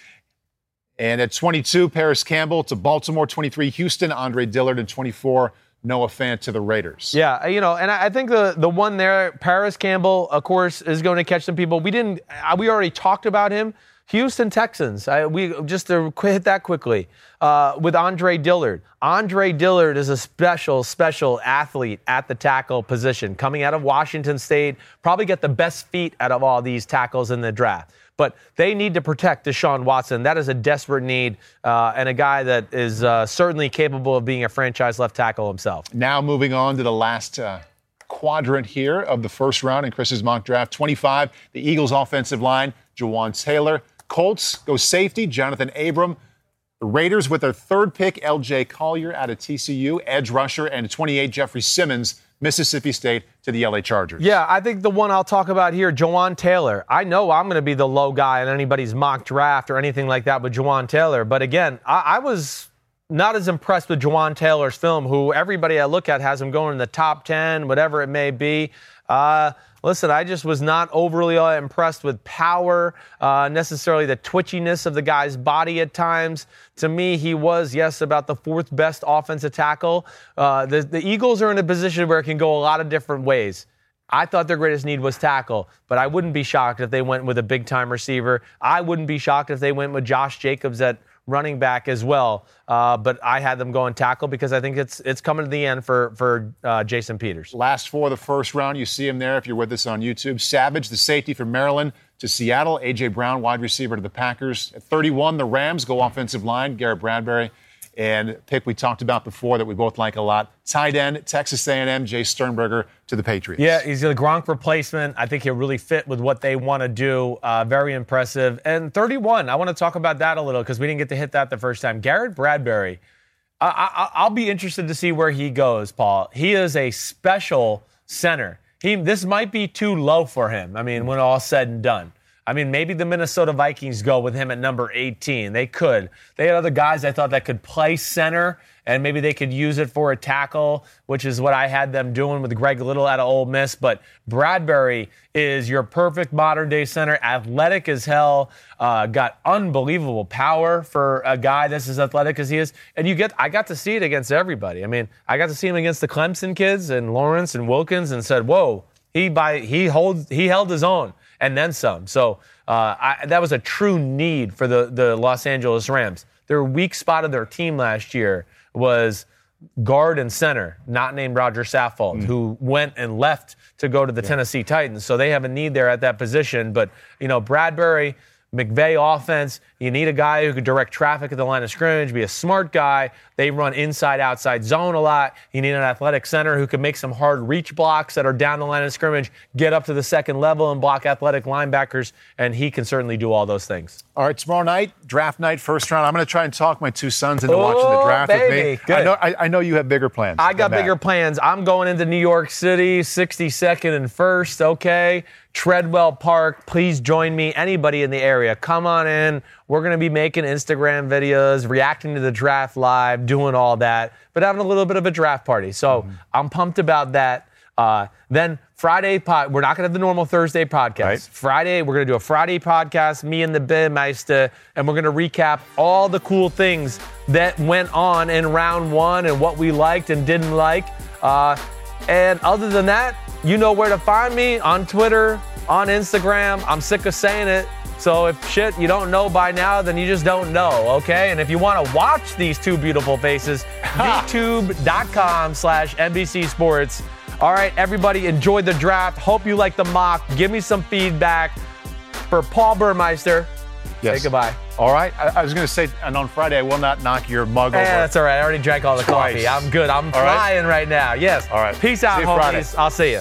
Speaker 3: And at 22, Parris Campbell to Baltimore. 23, Houston, Andre Dillard. And 24, Noah Fant to the Raiders.
Speaker 1: Yeah, you know, and I think the the one there, Parris Campbell, of course, is going to catch some people. We didn't, uh, we already talked about him. Houston Texans. I, we just to hit that quickly uh, with Andre Dillard. Andre Dillard is a special, special athlete at the tackle position, coming out of Washington State. Probably get the best feet out of all these tackles in the draft. But they need to protect Deshaun Watson. That is a desperate need, uh, and a guy that is uh, certainly capable of being a franchise left tackle himself.
Speaker 3: Now moving on to the last uh, quadrant here of the first round in Chris's mock draft. 25, the Eagles' offensive line, Jawaan Taylor. Colts go safety, Jonathan Abram. The Raiders with their third pick, LJ Collier out of TCU, edge rusher, and 28, Jeffrey Simmons, Mississippi State to the LA Chargers.
Speaker 1: Yeah, I think the one I'll talk about here, Jawaan Taylor. I know I'm going to be the low guy in anybody's mock draft or anything like that with Jawaan Taylor. But again, I, I was not as impressed with Jawaan Taylor's film, who everybody I look at has him going in the top 10, whatever it may be. Uh, Listen, I just was not overly impressed with power, uh, necessarily the twitchiness of the guy's body at times. To me, he was, yes, about the fourth best offensive tackle. Uh, the, the Eagles are in a position where it can go a lot of different ways. I thought their greatest need was tackle, but I wouldn't be shocked if they went with a big time receiver. I wouldn't be shocked if they went with Josh Jacobs at running back as well. Uh, but I had them going tackle because I think it's it's coming to the end for for uh, Jason Peters.
Speaker 3: Last four of the first round, you see him there if you're with us on YouTube. Savage, the safety from Maryland to Seattle. AJ Brown, wide receiver to the Packers. At 31, the Rams go offensive line. Garrett Bradbury and pick we talked about before that we both like a lot. Tight end, Texas A&M, Jace Sternberger to the Patriots.
Speaker 1: Yeah, he's a Gronk replacement. I think he'll really fit with what they want to do. Uh, very impressive. And 31, I want to talk about that a little because we didn't get to hit that the first time. Garrett Bradbury, I, I, will be interested to see where he goes, Paul. He is a special center. He, this might be too low for him. I mean, when all's said and done. I mean, maybe the Minnesota Vikings go with him at number 18. They could. They had other guys I thought that could play center, and maybe they could use it for a tackle, which is what I had them doing with Greg Little out of Ole Miss. But Bradbury is your perfect modern day center, athletic as hell, uh, got unbelievable power for a guy that's as athletic as he is. And you get, I got to see it against everybody. I mean, I got to see him against the Clemson kids and Lawrence and Wilkins, and said, "Whoa." He by he holds he held his own and then some. So uh, I, that was a true need for the, the Los Angeles Rams. Their weak spot of their team last year was guard and center, not named Roger Saffold, mm. who went and left to go to the yeah. Tennessee Titans. So they have a need there at that position. But, you know, Bradbury – McVay offense, you need a guy who can direct traffic at the line of scrimmage, be a smart guy. They run inside outside zone a lot. You need an athletic center who can make some hard reach blocks that are down the line of scrimmage, get up to the second level and block athletic linebackers, and he can certainly do all those things.
Speaker 3: All right, tomorrow night, draft night, first round. I'm going to try and talk my two sons into oh, watching the draft
Speaker 1: baby.
Speaker 3: with me.
Speaker 1: Good.
Speaker 3: I know, I, I, know you have bigger plans.
Speaker 1: I got bigger plans. I'm going into New York City, 62nd and first, okay? Treadwell Park. Please join me. Anybody in the area, come on in. We're going to be making Instagram videos, reacting to the draft live, doing all that, but having a little bit of a draft party. So mm-hmm. I'm pumped about that. Uh, then Friday pod. We're not going to have the normal Thursday podcast.
Speaker 6: Right.
Speaker 1: Friday, we're going to do a Friday podcast, me and the Bimeister, and we're going to recap all the cool things that went on in round one and what we liked and didn't like. Uh, and other than that, you know where to find me on Twitter, on Instagram. I'm sick of saying it. So if shit you don't know by now, then you just don't know, okay? And if you want to watch these two beautiful faces, [laughs] youtube.com slash NBC Sports. All right, everybody, enjoy the draft. Hope you like the mock. Give me some feedback. For Paul Burmeister,
Speaker 3: Yes.
Speaker 1: say goodbye.
Speaker 3: All right. I, I was going to say, and on Friday, I will not knock your mug
Speaker 1: Eh,
Speaker 3: over.
Speaker 1: that's all right. I already drank all the
Speaker 3: Twice.
Speaker 1: coffee. I'm good. I'm
Speaker 3: All right.
Speaker 1: flying right now. Yes.
Speaker 3: All right.
Speaker 1: Peace out,
Speaker 3: See you
Speaker 1: homies.
Speaker 3: Friday.
Speaker 1: I'll see you.